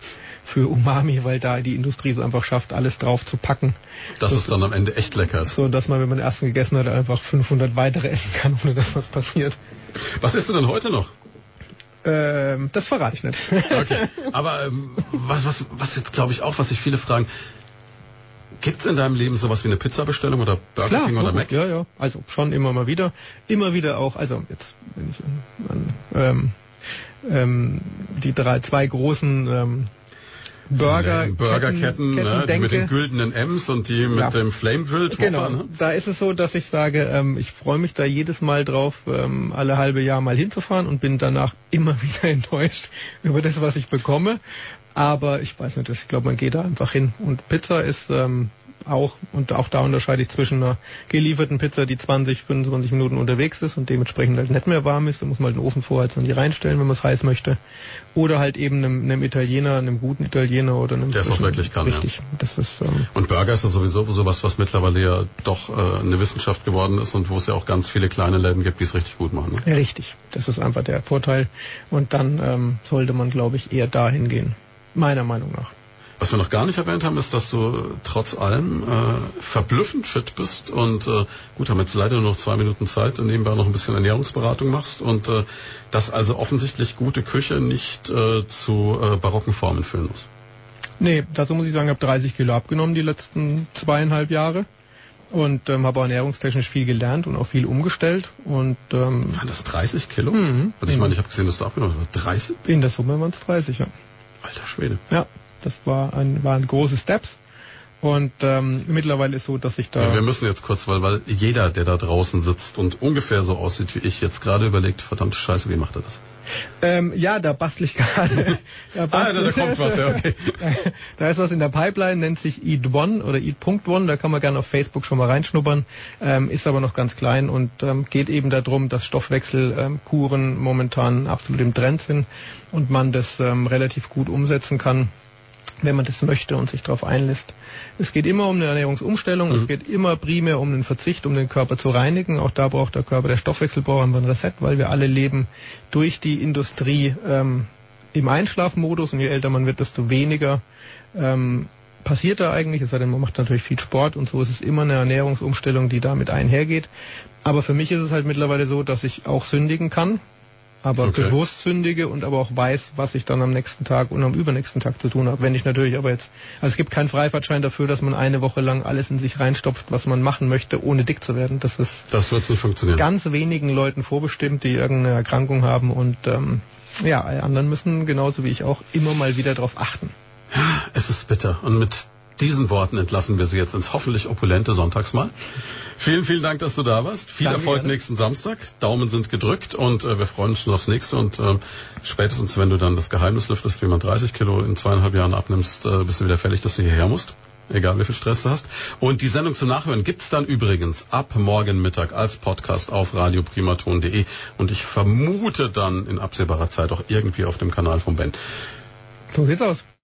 für Umami, weil da die Industrie es einfach schafft, alles drauf zu packen. Dass Das- es dann am Ende echt lecker ist. So, dass man, wenn man den ersten gegessen hat, einfach 500 weitere essen kann, ohne dass was passiert. Was isst du denn heute noch? Ähm, das verrate ich nicht. Okay. Aber ähm, was, was, was jetzt glaube ich auch, was sich viele fragen, gibt's in deinem Leben sowas wie eine Pizza-Bestellung oder Burger Klar, King oder oh, Mac? ja, ja. Also schon immer mal wieder. Immer wieder auch, also jetzt, wenn ich an, an ähm, ähm, die drei, zwei großen ähm, Burger, Nee, Burgerketten, ne, die mit den güldenen M's und die mit Ja. dem Flame Grill Genau, ne? da ist es so, dass ich sage, ähm, ich freue mich da jedes Mal drauf, ähm, alle halbe Jahr mal hinzufahren und bin danach immer wieder enttäuscht über das, was ich bekomme. Aber ich weiß nicht, ich glaube, man geht da einfach hin. Und Pizza ist ähm, auch, und auch da unterscheide ich zwischen einer gelieferten Pizza, die 20, 25 Minuten unterwegs ist und dementsprechend halt nicht mehr warm ist. Da muss man halt den Ofen vorheizen und die reinstellen, wenn man es heiß möchte. Oder halt eben einem, einem Italiener, einem guten Italiener oder einem Der es auch wirklich kann, ja. Richtig. Das ist ähm, Und Burger ist ja sowieso sowas, was mittlerweile ja doch äh, eine Wissenschaft geworden ist und wo es ja auch ganz viele kleine Läden gibt, die es richtig gut machen. Ne? Ja, Richtig, das ist einfach der Vorteil. Und dann ähm, sollte man, glaube ich, eher dahin gehen. Meiner Meinung nach. Was wir noch gar nicht erwähnt haben, ist, dass du trotz allem äh, verblüffend fit bist und äh, gut, haben jetzt leider nur noch zwei Minuten Zeit und nebenbei noch ein bisschen Ernährungsberatung machst und äh, dass also offensichtlich gute Küche nicht äh, zu äh, barocken Formen führen muss. Nee, dazu muss ich sagen, ich habe 30 Kilo abgenommen die letzten zweieinhalb Jahre und ähm, habe auch ernährungstechnisch viel gelernt und auch viel umgestellt. Und ähm, Waren das 30 Kilo? Mhm. Also ich meine, ich habe gesehen, dass du abgenommen hast. 30? in der Summe waren es 30, ja. Alter Schwede. Ja, das war ein, waren große Steps. Und ähm, mittlerweile ist so, dass ich da... Ja, wir müssen jetzt kurz, weil, weil jeder, der da draußen sitzt und ungefähr so aussieht wie ich, jetzt gerade überlegt, verdammte Scheiße, wie macht er das? Ähm, ja, da bastel ich gerade. Ah, da, da kommt was, ja, okay. Da ist was in der Pipeline, nennt sich Eat One oder Eat.one, da kann man gerne auf Facebook schon mal reinschnuppern, ähm, ist aber noch ganz klein und ähm, geht eben darum, dass Stoffwechselkuren momentan absolut im Trend sind und man das ähm, relativ gut umsetzen kann wenn man das möchte und sich darauf einlässt. Es geht immer um eine Ernährungsumstellung, es geht immer primär um den Verzicht, um den Körper zu reinigen. Auch da braucht der Körper, der Stoffwechsel braucht einfach ein Reset, weil wir alle leben durch die Industrie ähm, im Einschlafmodus und je älter man wird, desto weniger ähm, passiert da eigentlich, es sei denn, man macht natürlich viel Sport und so ist es immer eine Ernährungsumstellung, die damit einhergeht. Aber für mich ist es halt mittlerweile so, dass ich auch sündigen kann, aber Okay. bewusst sündige und aber auch weiß, was ich dann am nächsten Tag und am übernächsten Tag zu tun habe. Wenn ich natürlich aber jetzt, also es gibt keinen Freifahrtschein dafür, dass man eine Woche lang alles in sich reinstopft, was man machen möchte, ohne dick zu werden. Das ist Das wird nicht funktionieren. ganz wenigen Leuten vorbestimmt, die irgendeine Erkrankung haben und ähm, ja, alle anderen müssen genauso wie ich auch immer mal wieder darauf achten. Es ist bitter. Und mit diesen Worten entlassen wir Sie jetzt ins hoffentlich opulente Sonntagsmahl. Vielen, vielen Dank, dass du da warst. Viel Danke, Erfolg gerne. nächsten Samstag. Daumen sind gedrückt und äh, wir freuen uns schon aufs nächste. Und äh, spätestens, wenn du dann das Geheimnis lüftest, wie man 30 Kilo in zweieinhalb Jahren abnimmst, äh, bist du wieder fällig, dass du hierher musst. Egal wie viel Stress du hast. Und die Sendung zum Nachhören gibt's dann übrigens ab morgen Mittag als Podcast auf radioprimaton.de. Und ich vermute dann in absehbarer Zeit auch irgendwie auf dem Kanal von Ben. So sieht's aus.